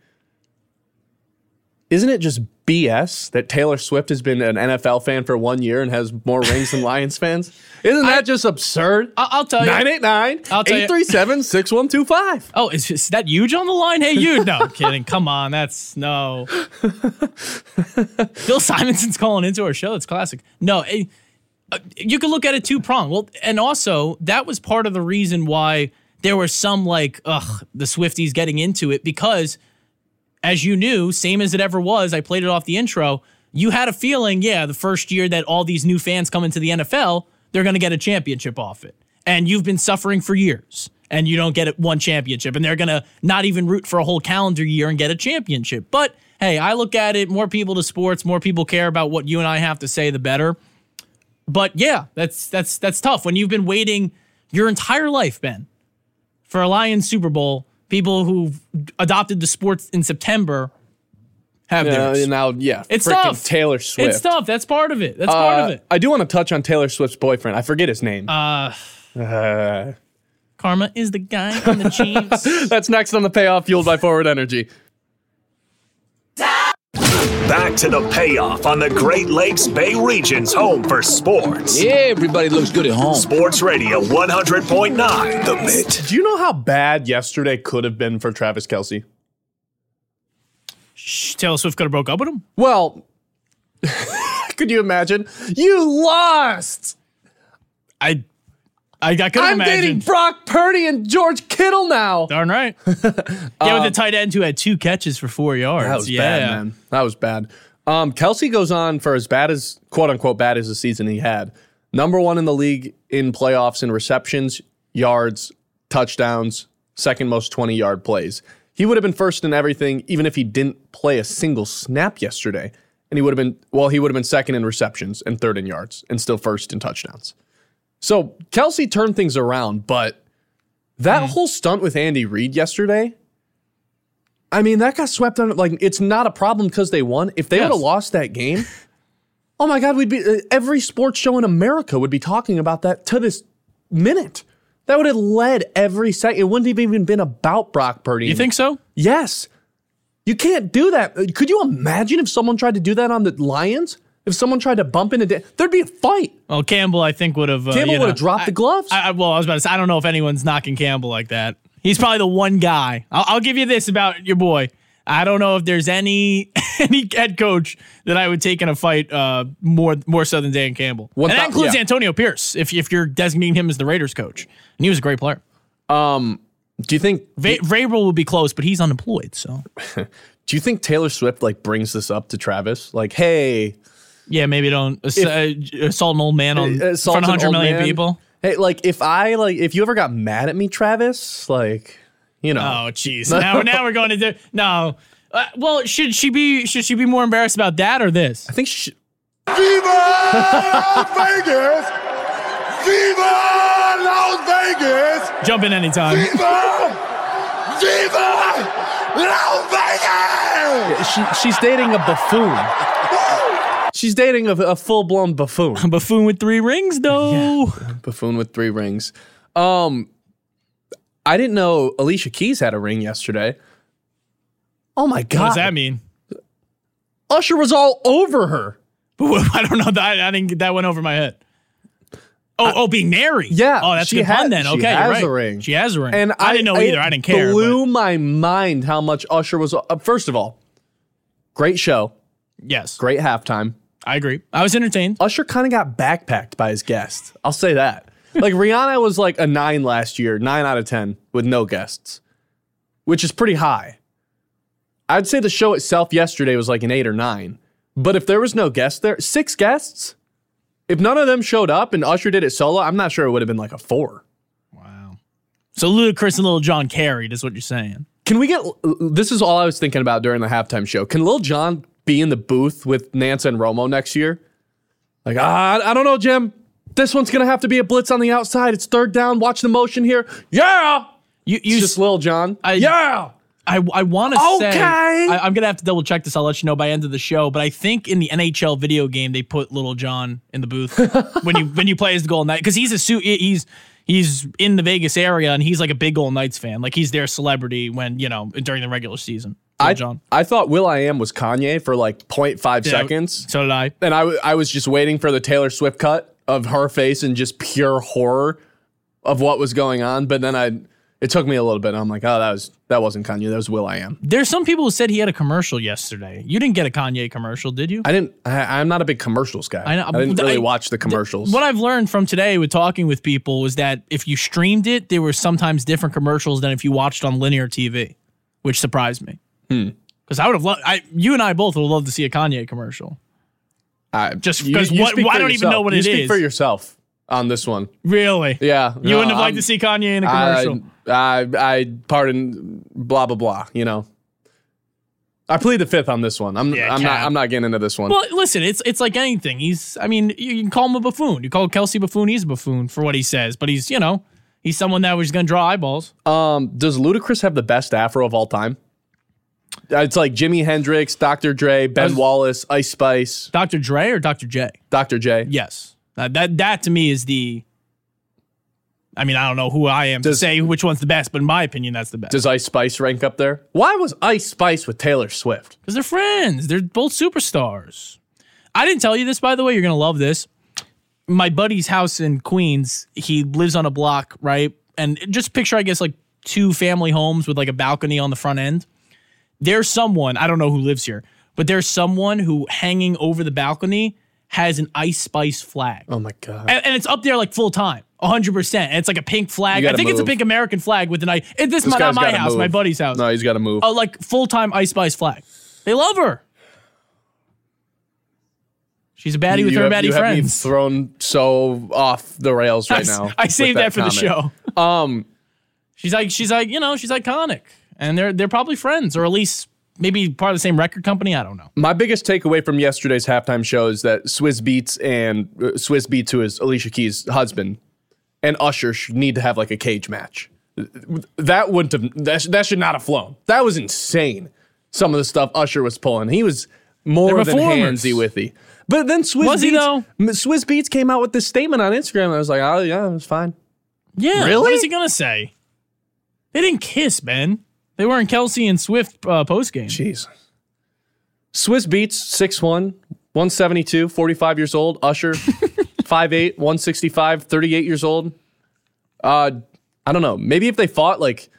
S2: Isn't it just BS that Taylor Swift has been an NFL fan for one year and has more rings than Lions fans? Isn't that just absurd?
S6: I'll, I'll tell you.
S2: 989
S6: I'll tell you.
S2: 837 6125.
S6: Oh, is, is that huge on the line? Hey, you? No, I'm kidding. Come on, that's no. Bill Simonson's calling into our show. It's classic. No, uh, you can look at it two prong. Well, and also that was part of the reason why there were some like, ugh, the Swifties getting into it because, as you knew, same as it ever was. I played it off the intro. You had a feeling, yeah, the first year that all these new fans come into the NFL, they're going to get a championship off it, and you've been suffering for years. And you don't get one championship, and they're gonna not even root for a whole calendar year and get a championship. But hey, I look at it: more people to sports, more people care about what you and I have to say, the better but yeah, that's that's that's tough when you've been waiting your entire life, Ben, for a Lions Super Bowl. People who adopted the sports in September have
S2: Yeah,
S6: theirs.
S2: now, yeah,
S6: It's tough.
S2: Taylor Swift.
S6: It's tough. That's part of it. That's part of
S2: Uh,
S6: it.
S2: I do want to touch on Taylor Swift's boyfriend. I forget his name.
S6: Uh,
S2: Uh,
S6: Karma is the guy on the Chiefs.
S2: that's next on the payoff fueled by Forward Energy.
S1: Back to the payoff on the Great Lakes Bay region's home for sports.
S11: Yeah, everybody looks good at home.
S1: Sports Radio 100.9 The Mitt.
S2: Do you know how bad yesterday could have been for Travis Kelce?
S6: Shh, Taylor Swift could have broke up with him.
S2: Well, could you imagine? You lost.
S6: I, I, I could
S2: I'm
S6: imagine.
S2: dating Brock Purdy and George Kittle now.
S6: Darn right. yeah, with the tight end who had two catches for four yards.
S2: That was
S6: yeah.
S2: bad, man. That was bad. Um, Kelce goes on for as bad as quote unquote bad as the season he had. Number one in the league in playoffs in receptions, yards, touchdowns, second most 20 yard plays. He would have been first in everything, even if he didn't play a single snap yesterday. And he would have been, well, he would have been second in receptions and third in yards and still first in touchdowns. So Kelce turned things around, but that whole stunt with Andy Reid yesterday, I mean, that got swept under. Like, it's not a problem because they won. If they
S6: Yes.
S2: would have lost that game, oh my God, we'd be uh, every sports show in America would be talking about that to this minute. That would have led every second. It wouldn't have even been about Brock Purdy.
S6: You think so?
S2: Yes. You can't do that. Uh, Could you imagine if someone tried to do that on the Lions? If someone tried to bump into, Dan- there'd be a fight.
S6: Well, Campbell, I think would have. Uh,
S2: Campbell
S6: you
S2: would have dropped the gloves.
S6: I, I, well, I was about to say, I don't know if anyone's knocking Campbell like that. He's probably the one guy. I'll, I'll give you this about your boy. I don't know if there's any any head coach that I would take in a fight uh, more more so than Dan Campbell.
S2: One
S6: and that includes
S2: yeah.
S6: Antonio Pierce, if if you're designating him as the Raiders coach, and he was a great player.
S2: um, do you think?
S6: Va- Vrabel would be close, but he's unemployed. So
S2: Do you think Taylor Swift like brings this up to Travis? Like, hey,
S6: yeah, maybe don't ass- uh, assault an old man on
S2: uh,
S6: in front of
S2: an
S6: 100
S2: man.
S6: people.
S2: Hey, like if I like if you ever got mad at me, Travis, like you know,
S6: Oh, jeez. Now, now we're going to do no. Uh, well, should she be should she be more embarrassed about that or this?
S2: I think she,
S7: Viva Las Vegas! Viva Las Vegas!
S6: Jump in anytime.
S7: Viva! Viva Las Vegas!
S2: she she's dating a buffoon. She's dating a, a full blown buffoon.
S6: A buffoon with three rings, though.
S2: buffoon with three rings. Um, I didn't know Alicia Keys had a ring yesterday. Oh my god!
S6: What does that mean?
S2: Usher was all over her.
S6: I don't know. That I didn't that went over my head. Oh, oh, being married.
S2: Yeah.
S6: Oh, that's good pun then.
S2: she
S6: Okay,
S2: has
S6: you're right.
S2: a ring.
S6: She has a ring.
S2: And
S6: I, didn't know either. I didn't care.
S2: Blew my mind how much Usher was. Uh, first of all, great show,
S6: yes,
S2: great halftime.
S6: I agree. I was entertained.
S2: Usher kind of got backpacked by his guest. I'll say that. like Rihanna was like a nine last year, nine out of 10 with no guests, which is pretty high. I'd say the show itself yesterday was like an eight or nine. But if there was no guest there, six guests, if none of them showed up and Usher did it solo, I'm not sure it would have been like a four. Wow.
S6: So Ludacris and Lil Jon carried is what you're saying.
S2: Can we get this? Is all I was thinking about during the halftime show. Can Lil Jon be in the booth with Nance and Romo next year? Like, ah, I don't know, Jim. This one's gonna have to be a blitz on the outside. It's third down. Watch the motion here. Yeah,
S6: You, you
S2: it's just Lil Jon.
S6: I-
S2: yeah,
S6: I, I want to say
S2: Okay.
S6: I, I'm gonna have to double check this. I'll let you know by end of the show. But I think in the NHL video game they put Lil Jon in the booth when you when you play as the Golden Knight because he's a suit. He's he's in the Vegas area and he's like a big Golden Knights fan. Like he's their celebrity when you know during the regular season.
S2: I,
S6: John.
S2: I thought will.i.am was Kanye for like 0.5
S6: Yeah,
S2: seconds.
S6: So did I.
S2: And I, w- I was just waiting for the Taylor Swift cut of her face and just pure horror of what was going on. But then I, it took me a little bit. I'm like, oh, that was that wasn't Kanye. That was will.i.am.
S6: There's some people who said he had a commercial yesterday. You didn't get a Kanye commercial, did you?
S2: I didn't. I, I'm not a big commercials guy.
S6: I know.
S2: I didn't really
S6: I-
S2: watch the commercials.
S6: What I've learned from today with talking with people was that if you streamed it, there were sometimes different commercials than if you watched on linear TV, which surprised me.
S2: Hmm.
S6: Because I would have loved, I, you and I both would love to see a Kanye commercial.
S2: I-
S6: Just 'cause what- I don't even know what
S2: you
S6: it
S2: speak
S6: is.
S2: for yourself on this one.
S6: Really?
S2: Yeah,
S6: You wouldn't have liked to see Kanye in a commercial.
S2: I, I, I pardon, blah blah blah. You know, I plead the fifth on this one. I'm,
S6: Yeah,
S2: I'm not, I'm not getting into this one.
S6: well, listen, it's it's like anything. He's, I mean, you you can call him a buffoon. You call Kelce buffoon, he's a buffoon for what he says. But he's, you know, he's someone that was going to draw eyeballs.
S2: Um, does Ludacris have the best afro of all time? Uh, it's like Jimi Hendrix, Dr. Dre, Ben
S6: was-
S2: Wallace, Ice Spice,
S6: Dr. Dre or Dr. J?
S2: Dr. J.
S6: Yes. That that that to me is the. I mean, I don't know who I am to say which one's the best, but in my opinion, that's the best.
S2: Does Ice Spice rank up there? Why was Ice Spice with Taylor Swift?
S6: Because they're friends. They're both superstars. I didn't tell you this, by the way. You're gonna love this. My buddy's house in Queens. He lives on a block, right? And just picture, I guess, like two family homes with like a balcony on the front end. There's someone I don't know who lives here, but there's someone who hanging over the balcony has an Ice Spice flag.
S2: Oh my god!
S6: and, and it's up there like full time, hundred percent. And it's like a pink flag. I
S2: gotta
S6: think it's a pink American flag with an ice. This,
S2: This
S6: is not my
S2: gotta
S6: house, my buddy's house.
S2: No, he's got to move.
S6: Oh, like full time Ice Spice flag. They love her. She's a baddie with
S2: you
S6: her
S2: have,
S6: baddie
S2: you have me
S6: friends.
S2: thrown so off the rails right
S6: s-
S2: now.
S6: I
S2: with
S6: saved that, for the show.
S2: Um,
S6: She's like, she's like, you know, she's iconic, and they're they're probably friends, or at least maybe part of the same record company. I don't know.
S2: my biggest takeaway from yesterday's halftime show is that Swizz Beatz and uh, Swizz Beatz, who is Alicia Keys' husband, and Usher should need to have like a cage match. That wouldn't have. That, sh- that should not have flown. That was insane. Some of the stuff Usher was pulling, he was more than
S6: performers.
S2: handsy with he. But then Swizz
S6: Was he,
S2: Beats,
S6: though?
S2: Swizz Beatz came out with this statement on Instagram. And I was like, oh yeah, it was fine.
S6: Yeah,
S2: Really?
S6: What is he gonna say? They didn't kiss, Ben. They were in Kelce and Swift uh, post game.
S2: Jeez. Swizz Beatz, 6'1, 172, 45 years old. Usher, 5'8, 165, 38 years old. Uh, I don't know. Maybe if they fought, like,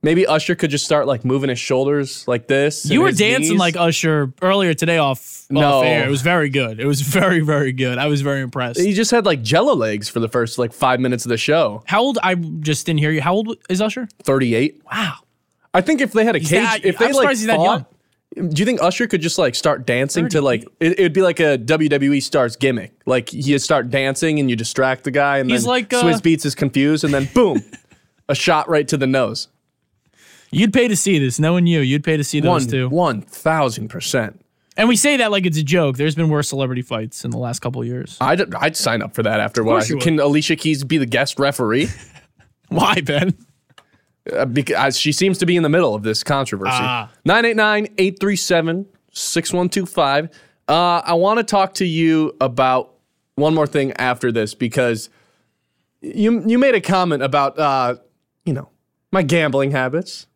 S2: maybe Usher could just start, like, moving his shoulders like this.
S6: You were dancing
S2: knees.
S6: like Usher earlier today off,
S2: No.
S6: off air. It was very good. It was very, very good. I was very impressed.
S2: He just had, like, jello legs for the first, like, five minutes of the show.
S6: How old? I just didn't hear you. How old is Usher?
S2: 38.
S6: Wow.
S2: I think if they had a
S6: He's
S2: cage,
S6: that-
S2: if they,
S6: I'm
S2: like,
S6: surprised that
S2: fought, do you think Usher could just like start dancing to like it, it'd be like a WWE star's gimmick? Like you start dancing and you distract the guy, and
S6: He's
S2: then
S6: like, uh,
S2: Swizz Beatz is confused, and then boom, a shot right to the nose.
S6: You'd pay to see this, knowing you. You'd pay to see those
S2: One
S6: two.
S2: one thousand percent.
S6: And we say that like it's a joke. There's been worse celebrity fights in the last couple of years.
S2: I'd I'd sign up for that after what?
S6: course
S2: I,
S6: you would.
S2: can Alicia Keys be the guest referee?
S6: Why, Ben?
S2: Uh, because she seems to be in the middle of this controversy.
S6: Ah.
S2: 989-837-6125. Uh, I want to talk to you about one more thing after this because you you made a comment about uh, you know, my gambling habits.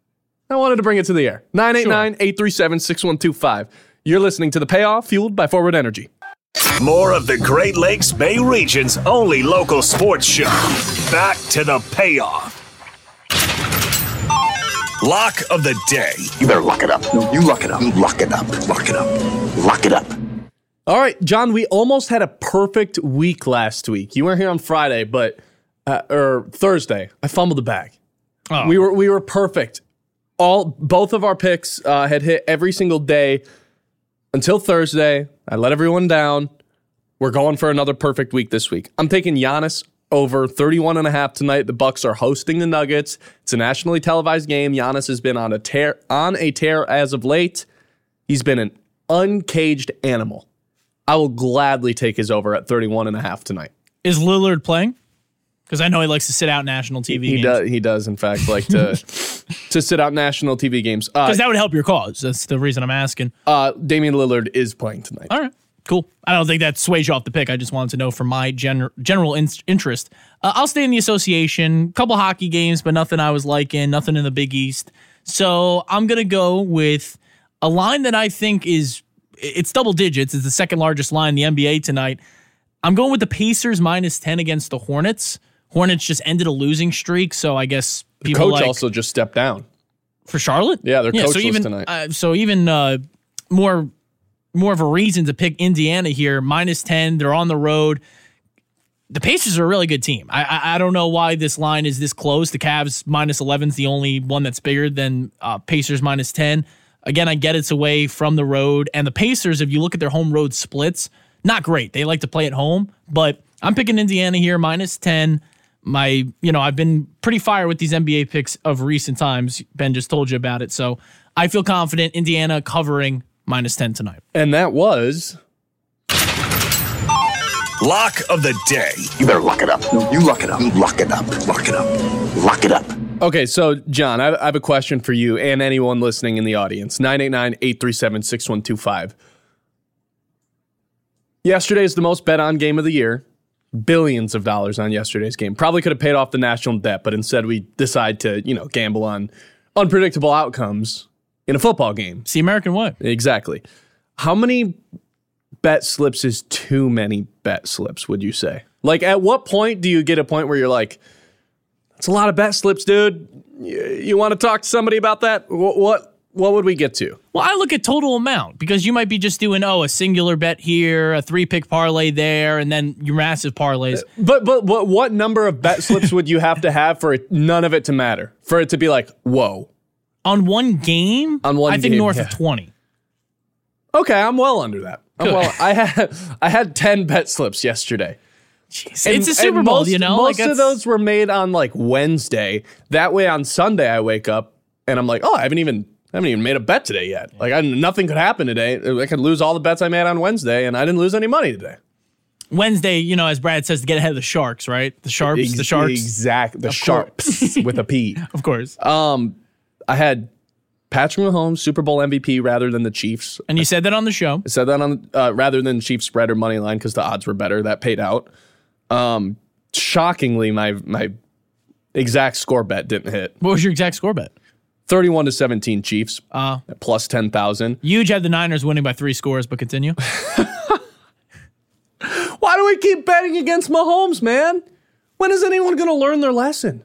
S2: I wanted to bring it to the air. 989-837-6125. You're listening to The Payoff fueled by Forward Energy.
S1: More of the Great Lakes Bay region's only local sports show. Back to the payoff. Lock of the day.
S11: You better lock it up. You lock it up. You lock it up. Lock it up. Lock it up.
S2: All right, John, we almost had a perfect week last week. You weren't here on Friday, but uh, or Thursday, I fumbled the bag.
S6: Oh.
S2: We were we were perfect. All both of our picks uh, had hit every single day until Thursday. I let everyone down. We're going for another perfect week this week. I'm taking Giannis over 31 and a half tonight. The Bucks are hosting the Nuggets. It's a nationally televised game. Giannis has been on a tear on a tear as of late. He's been an uncaged animal. I will gladly take his over at 31 and a half tonight.
S6: Is Lillard playing? Because I know he likes to sit out national TV
S2: He
S6: games.
S2: does. He does, in fact, like to to sit out national TV games. Uh,
S6: Because that would help your cause. That's the reason I'm asking.
S2: uh, Damian Lillard is playing tonight.
S6: All right, cool. I don't think that sways you off the pick. I just wanted to know for my gen- general in- interest. Uh, I'll stay in the association. Couple hockey games, but nothing I was liking. Nothing in the Big East. So I'm gonna go with a line that I think is it's double digits. It's the second largest line in the NBA tonight. I'm going with the Pacers minus ten against the Hornets. Hornets just ended a losing streak, so I guess
S2: The
S6: people
S2: coach
S6: like
S2: also just stepped down.
S6: for Charlotte.
S2: Yeah, they're
S6: so
S2: coachless
S6: even
S2: tonight.
S6: Uh, so even uh, more more of a reason to pick Indiana here minus ten. They're on the road. The Pacers are a really good team. I, I I don't know why this line is this close. The Cavs minus eleven is the only one that's bigger than uh, Pacers minus ten. Again, I get it's away from the road, and the Pacers. If you look at their home road splits, not great. They like to play at home, but I'm picking Indiana here minus ten my you know i've been pretty fire with these nba picks of recent times ben just told you about it so i feel confident indiana covering minus 10 tonight
S2: And that was
S1: Lock of the day.
S11: You better lock it up. You lock it up. You lock it up. Lock it up. Lock it up.
S2: okay. So, John, I, I have a question for you and anyone listening in the audience 989 837 6125. Yesterday is the most bet on game of the year. Billions of dollars on yesterday's game. Probably could have paid off the national debt, but instead we decide to, you know, gamble on unpredictable outcomes in a football game.
S6: it's the american way
S2: Exactly. How many bet slips is too many bet slips, would you say? Like, at what point do you get a point where you're like, that's a lot of bet slips, dude? You, you want to talk to somebody about that? What, what, what would we get to?
S6: well i look at total amount because you might be just doing oh a singular bet here a three pick parlay there and then your massive parlays uh,
S2: But, but what, what number of bet slips would you have to have for it, none of it to matter? For it to be like, whoa.
S6: On one game
S2: On one
S6: i think
S2: game,
S6: north
S2: yeah.
S6: of 20
S2: Okay, I'm well under that. I'm well, I had I had 10 bet slips yesterday.
S6: it's a super bowl
S2: most,
S6: you know
S2: Most
S6: like
S2: of those were made on like Wednesday. That way on Sunday I wake up and I'm like, oh, I haven't even I haven't even made a bet today yet. Like I, nothing could happen today. I could lose all the bets I made on Wednesday, and I didn't lose any money today.
S6: wednesday you know as brad says to get ahead of the sharks right the sharps the sharks
S2: exact the
S6: Of
S2: sharps with a P.
S6: of course
S2: Um, I had Patrick Mahomes Super Bowl MVP rather than the Chiefs.
S6: and you said that on the show
S2: I said that on uh, rather than Chiefs spread or money line because the odds were better. That paid out. Um, shockingly, my my exact score bet didn't hit.
S6: what was your exact score bet
S2: 31 to 17 Chiefs
S6: uh
S2: plus 10,000.
S6: Huge had the Niners winning by three scores, but continue.
S2: Why do we keep betting against Mahomes, man? When is anyone going to learn their lesson?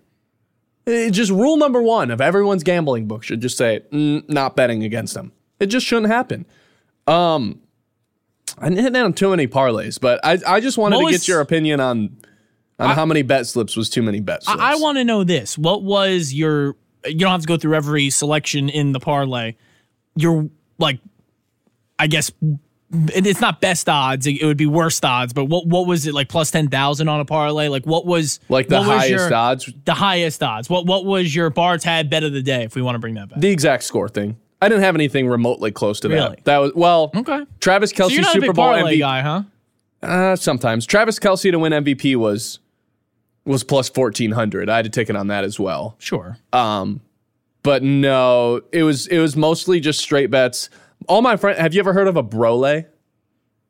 S2: It, just rule number one of everyone's gambling book should just say, mm, not betting against them. It just shouldn't happen. Um, I didn't hit down too many parlays, but I, I just wanted
S6: What
S2: to get your opinion on on how many bet slips was too many bet slips.
S6: I, I want to know this. What was your, you don't have to go through every selection in the parlay. Your, like, I guess, it's not best odds. It, would be worst odds, but what what was it, like plus 10,000 on a parlay? Like, what was,
S2: like the highest
S6: your-
S2: odds,
S6: The highest odds. What what was your bar tab bet of the day, if we want to bring that back?
S2: the exact score thing. I didn't have anything remotely close to
S6: Really?
S2: that. That was well.
S6: Okay.
S2: Travis
S6: So Kelce a
S2: Super Bowl MVP.
S6: guy, huh?
S2: Uh, sometimes Travis Kelce to win MVP was was plus fourteen hundred. I had to take it on that as well.
S6: Sure.
S2: Um, but no, it was it was mostly just straight bets. All my friends, have you ever heard of a brole?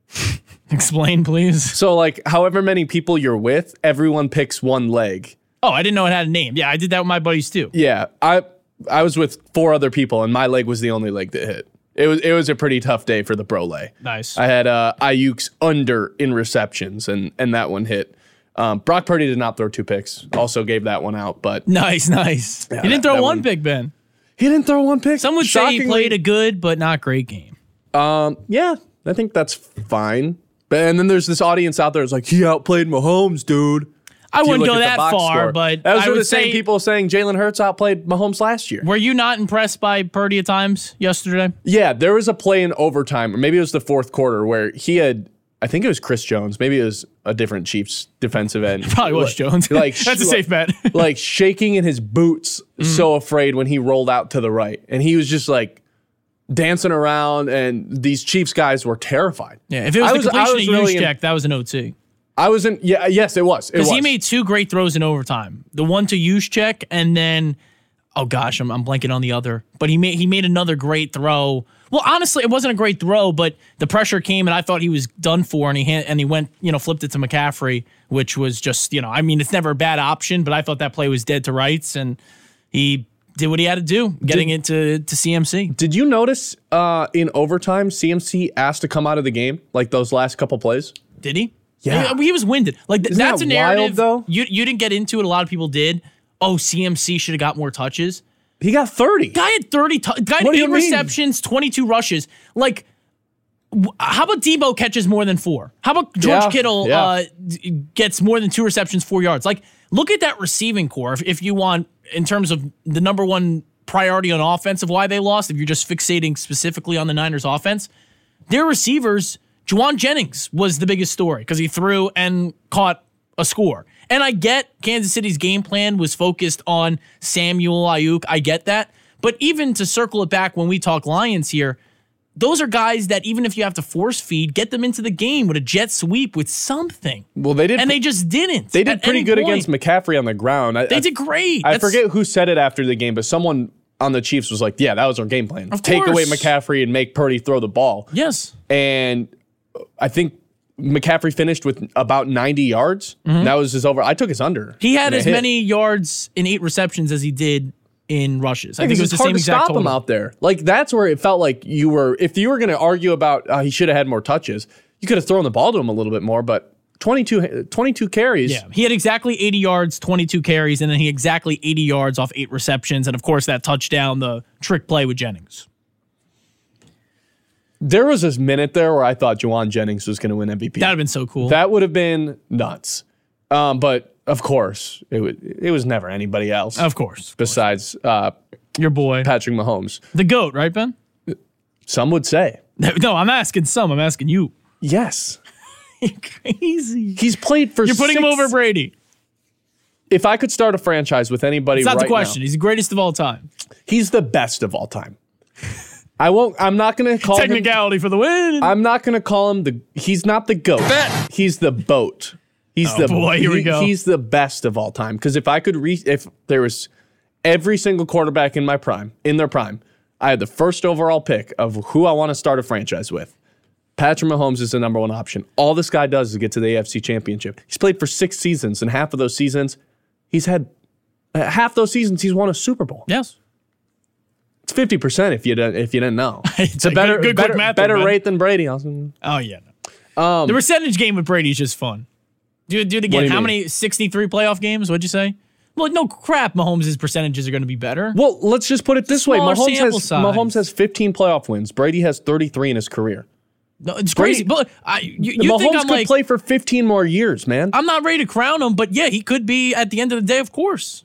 S6: Explain, please.
S2: So like, however many people you're with, everyone picks one leg.
S6: Oh, I didn't know it had a name. Yeah, I did that with my buddies too.
S2: Yeah, I I was with four other people, and my leg was the only leg that hit. It was it was a pretty tough day for the brole.
S6: Nice.
S2: I had uh, Aiyuk's under in receptions, and and that one hit. Um, Brock Purdy did not throw two picks. Also gave that one out, but
S6: Nice, nice.
S2: Yeah,
S6: he didn't
S2: that-
S6: throw
S2: that
S6: one
S2: one-
S6: pick, Ben.
S2: He didn't throw one pick.
S6: Some would say he
S2: Shockingly-
S6: played a good but not great game.
S2: Um, yeah, I think that's fine. But and then there's this audience out there that's like, he outplayed Mahomes, dude.
S6: I
S2: if you
S6: wouldn't
S2: look
S6: go
S2: at the
S6: that
S2: box
S6: far,
S2: score.
S6: but
S2: those
S6: I
S2: were
S6: would
S2: the same
S6: say-
S2: people saying Jalen Hurts outplayed Mahomes last year.
S6: Were you not impressed by Purdy at times yesterday?
S2: Yeah, there was a play in overtime, or maybe it was the fourth quarter, where he had, I think it was Chris Jones, maybe it was a different Chiefs defensive end.
S6: Probably was
S2: Like-
S6: Jones.
S2: Like
S6: That's a safe bet.
S2: like shaking in his boots,
S6: Mm-hmm.
S2: so afraid when he rolled out to the right, and he was just like dancing around, and these Chiefs guys were terrified.
S6: Yeah, if it was
S2: I
S6: the
S2: was-
S6: completion
S2: was
S6: of
S2: really in-
S6: check, that was an OT.
S2: I wasn't. Yeah, yes, it was.
S6: Because he made two great throws in overtime. The one to check, and then oh gosh, I'm, I'm blanking on the other. But he made he made another great throw. Well, honestly, it wasn't a great throw, but the pressure came, and I thought he was done for, and he hand, and he went, you know, flipped it to McCaffrey, which was just, you know, I mean, it's never a bad option, but I thought that play was dead to rights, and he did what he had to do, getting into to CMC.
S2: Did you notice uh, in overtime, CMC asked to come out of the game like those last couple plays?
S6: Did he?
S2: Yeah.
S6: he, he was winded. Like
S2: Isn't
S6: that's
S2: that
S6: a narrative.
S2: wild, though?
S6: You you didn't get into it. A lot of people did. Oh, CMC should have got more touches.
S2: He got 30.
S6: Guy had 30 tou- guy had
S2: What
S6: eight receptions, 22 rushes. Like how about Deebo catches more than 4? How about George
S2: Yeah,
S6: Kittle
S2: yeah.
S6: uh, gets more than 2 receptions, 4 yards? Like look at that receiving corps if, if you want in terms of the number 1 priority on offense of why they lost, if you're just fixating specifically on the Niners offense, their receivers, Jauan Jennings was the biggest story because he threw and caught a score. And I get Kansas City's game plan was focused on Samuel Aiyuk. I get that. But even to circle it back when we talk Lions here, those are guys that even if you have to force feed, get them into the game with a jet sweep with something.
S2: Well, they did.
S6: And they just didn't.
S2: They did pretty good
S6: point.
S2: against McCaffrey on the ground. I,
S6: They
S2: I-
S6: did great.
S2: I
S6: That's-
S2: forget who said it after the game, but someone on the Chiefs was like, "Yeah, that was our game plan.
S6: Of
S2: Take away. McCaffrey and make Purdy throw the ball."
S6: Yes.
S2: And I think McCaffrey finished with about 90 yards. That was his over. I took his under.
S6: Mm-hmm. He had as
S2: hit.
S6: many yards in eight receptions as he did in rushes. I
S2: I
S6: think
S2: think
S6: it was the
S2: hard
S6: same
S2: to
S6: exact
S2: stop
S6: total.
S2: him out there. Like that's where it felt like you were. If you were going to argue about uh, he should have had more touches, you could have thrown the ball to him a little bit more. But 22, 22 carries.
S6: Yeah, he had exactly 80 yards, 22 carries, and then he exactly 80 yards off eight receptions, and of course that touchdown, the trick play with Jennings.
S2: There was this minute there where I thought Jauan Jennings was going to win MVP.
S6: That'd have been so cool.
S2: That would have been nuts. Um, but of course, it was, it was never anybody else.
S6: Of course.
S2: Besides uh,
S6: Your boy.
S2: Patrick Mahomes.
S6: The GOAT, right, Ben?
S2: Some would say.
S6: No, I'm asking some. I'm asking you.
S2: Yes.
S6: Crazy.
S2: He's played for
S6: You're putting him over Brady.
S2: If I could start a franchise with anybody
S6: It's not
S2: right
S6: the question.
S2: now,
S6: He's the greatest of all time.
S2: he's the best of all time. I won't I'm not going to call him
S6: Technicality for the win.
S2: I'm not going to call him the he's not the goat. He's the boat. He's
S6: Oh,
S2: the
S6: boy, here we go.
S2: He's the best of all time because if I could re if there was every single quarterback in my prime, in their prime, I had the first overall pick of who I want to start a franchise with. Patrick Mahomes is the number one option. All this guy does is get to the AFC Championship. He's played for six seasons, and half of those seasons, he's had uh, half those seasons he's won a Super Bowl.
S6: Yes.
S2: It's fifty percent if you didn't if you didn't know. It's, a better
S6: good- good
S2: better,
S6: math
S2: better
S6: bud.
S2: rate than Brady. Also.
S6: Oh, yeah. No. Um, the percentage game with Brady is just fun. Do, do it again.
S2: do
S6: How
S2: mean?
S6: many 63 playoff games? What'd you say? Well, no crap. Mahomes' percentages are going to be better.
S2: Well, let's just put it this way: Mahomes has
S6: size.
S2: Mahomes has 15 playoff wins. Brady has 33 in his career.
S6: No, it's
S2: Brady-
S6: crazy. But I, you, you
S2: Mahomes could
S6: like,
S2: play for 15 more years, man.
S6: I'm not ready to crown him, but yeah, he could be at the end of the day, of course.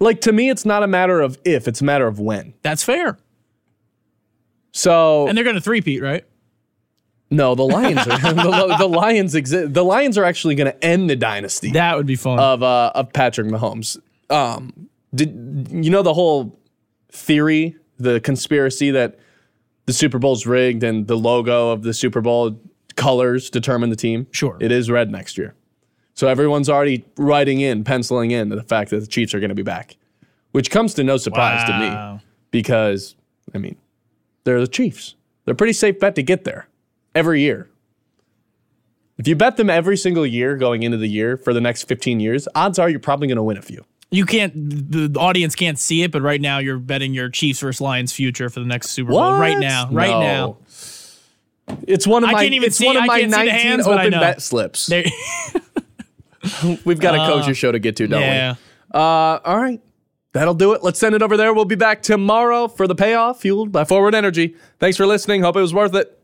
S2: Like to me, it's not a matter of if; it's a matter of when.
S6: That's fair.
S2: So
S6: And they're going to three-peat, right?
S2: no, the Lions are the, the Lions exist. The Lions are actually going to end the dynasty
S6: That would be fun.
S2: of uh, of Patrick Mahomes. Um, did you know the whole theory, the conspiracy that the Super Bowl's rigged and the logo of the Super Bowl colors determine the team?
S6: Sure.
S2: It is red next year. So everyone's already writing in, penciling in the fact that the Chiefs are going to be back, which comes to no surprise to me because, I mean, they're the Chiefs. They're a pretty safe bet to get there every year. If you bet them every single year going into the year for the next 15 years, odds are you're probably going to win a few.
S6: you can't, the audience can't see it, but right now you're betting your Chiefs versus Lions future for the next Super Bowl. Right now. Right
S2: No.
S6: now.
S2: It's one of
S6: I
S2: my I
S6: can't even
S2: it's
S6: see-
S2: one of
S6: I
S2: my
S6: can't see the
S2: 19
S6: hands, but I
S2: open
S6: know.
S2: bet slips.
S6: There,
S2: We've got a coach's show to get to, don't
S6: yeah.
S2: we? Uh, all right. That'll do it. Let's send it over there. We'll be back tomorrow for the payoff fueled by Forward Energy. Thanks for listening. Hope it was worth it.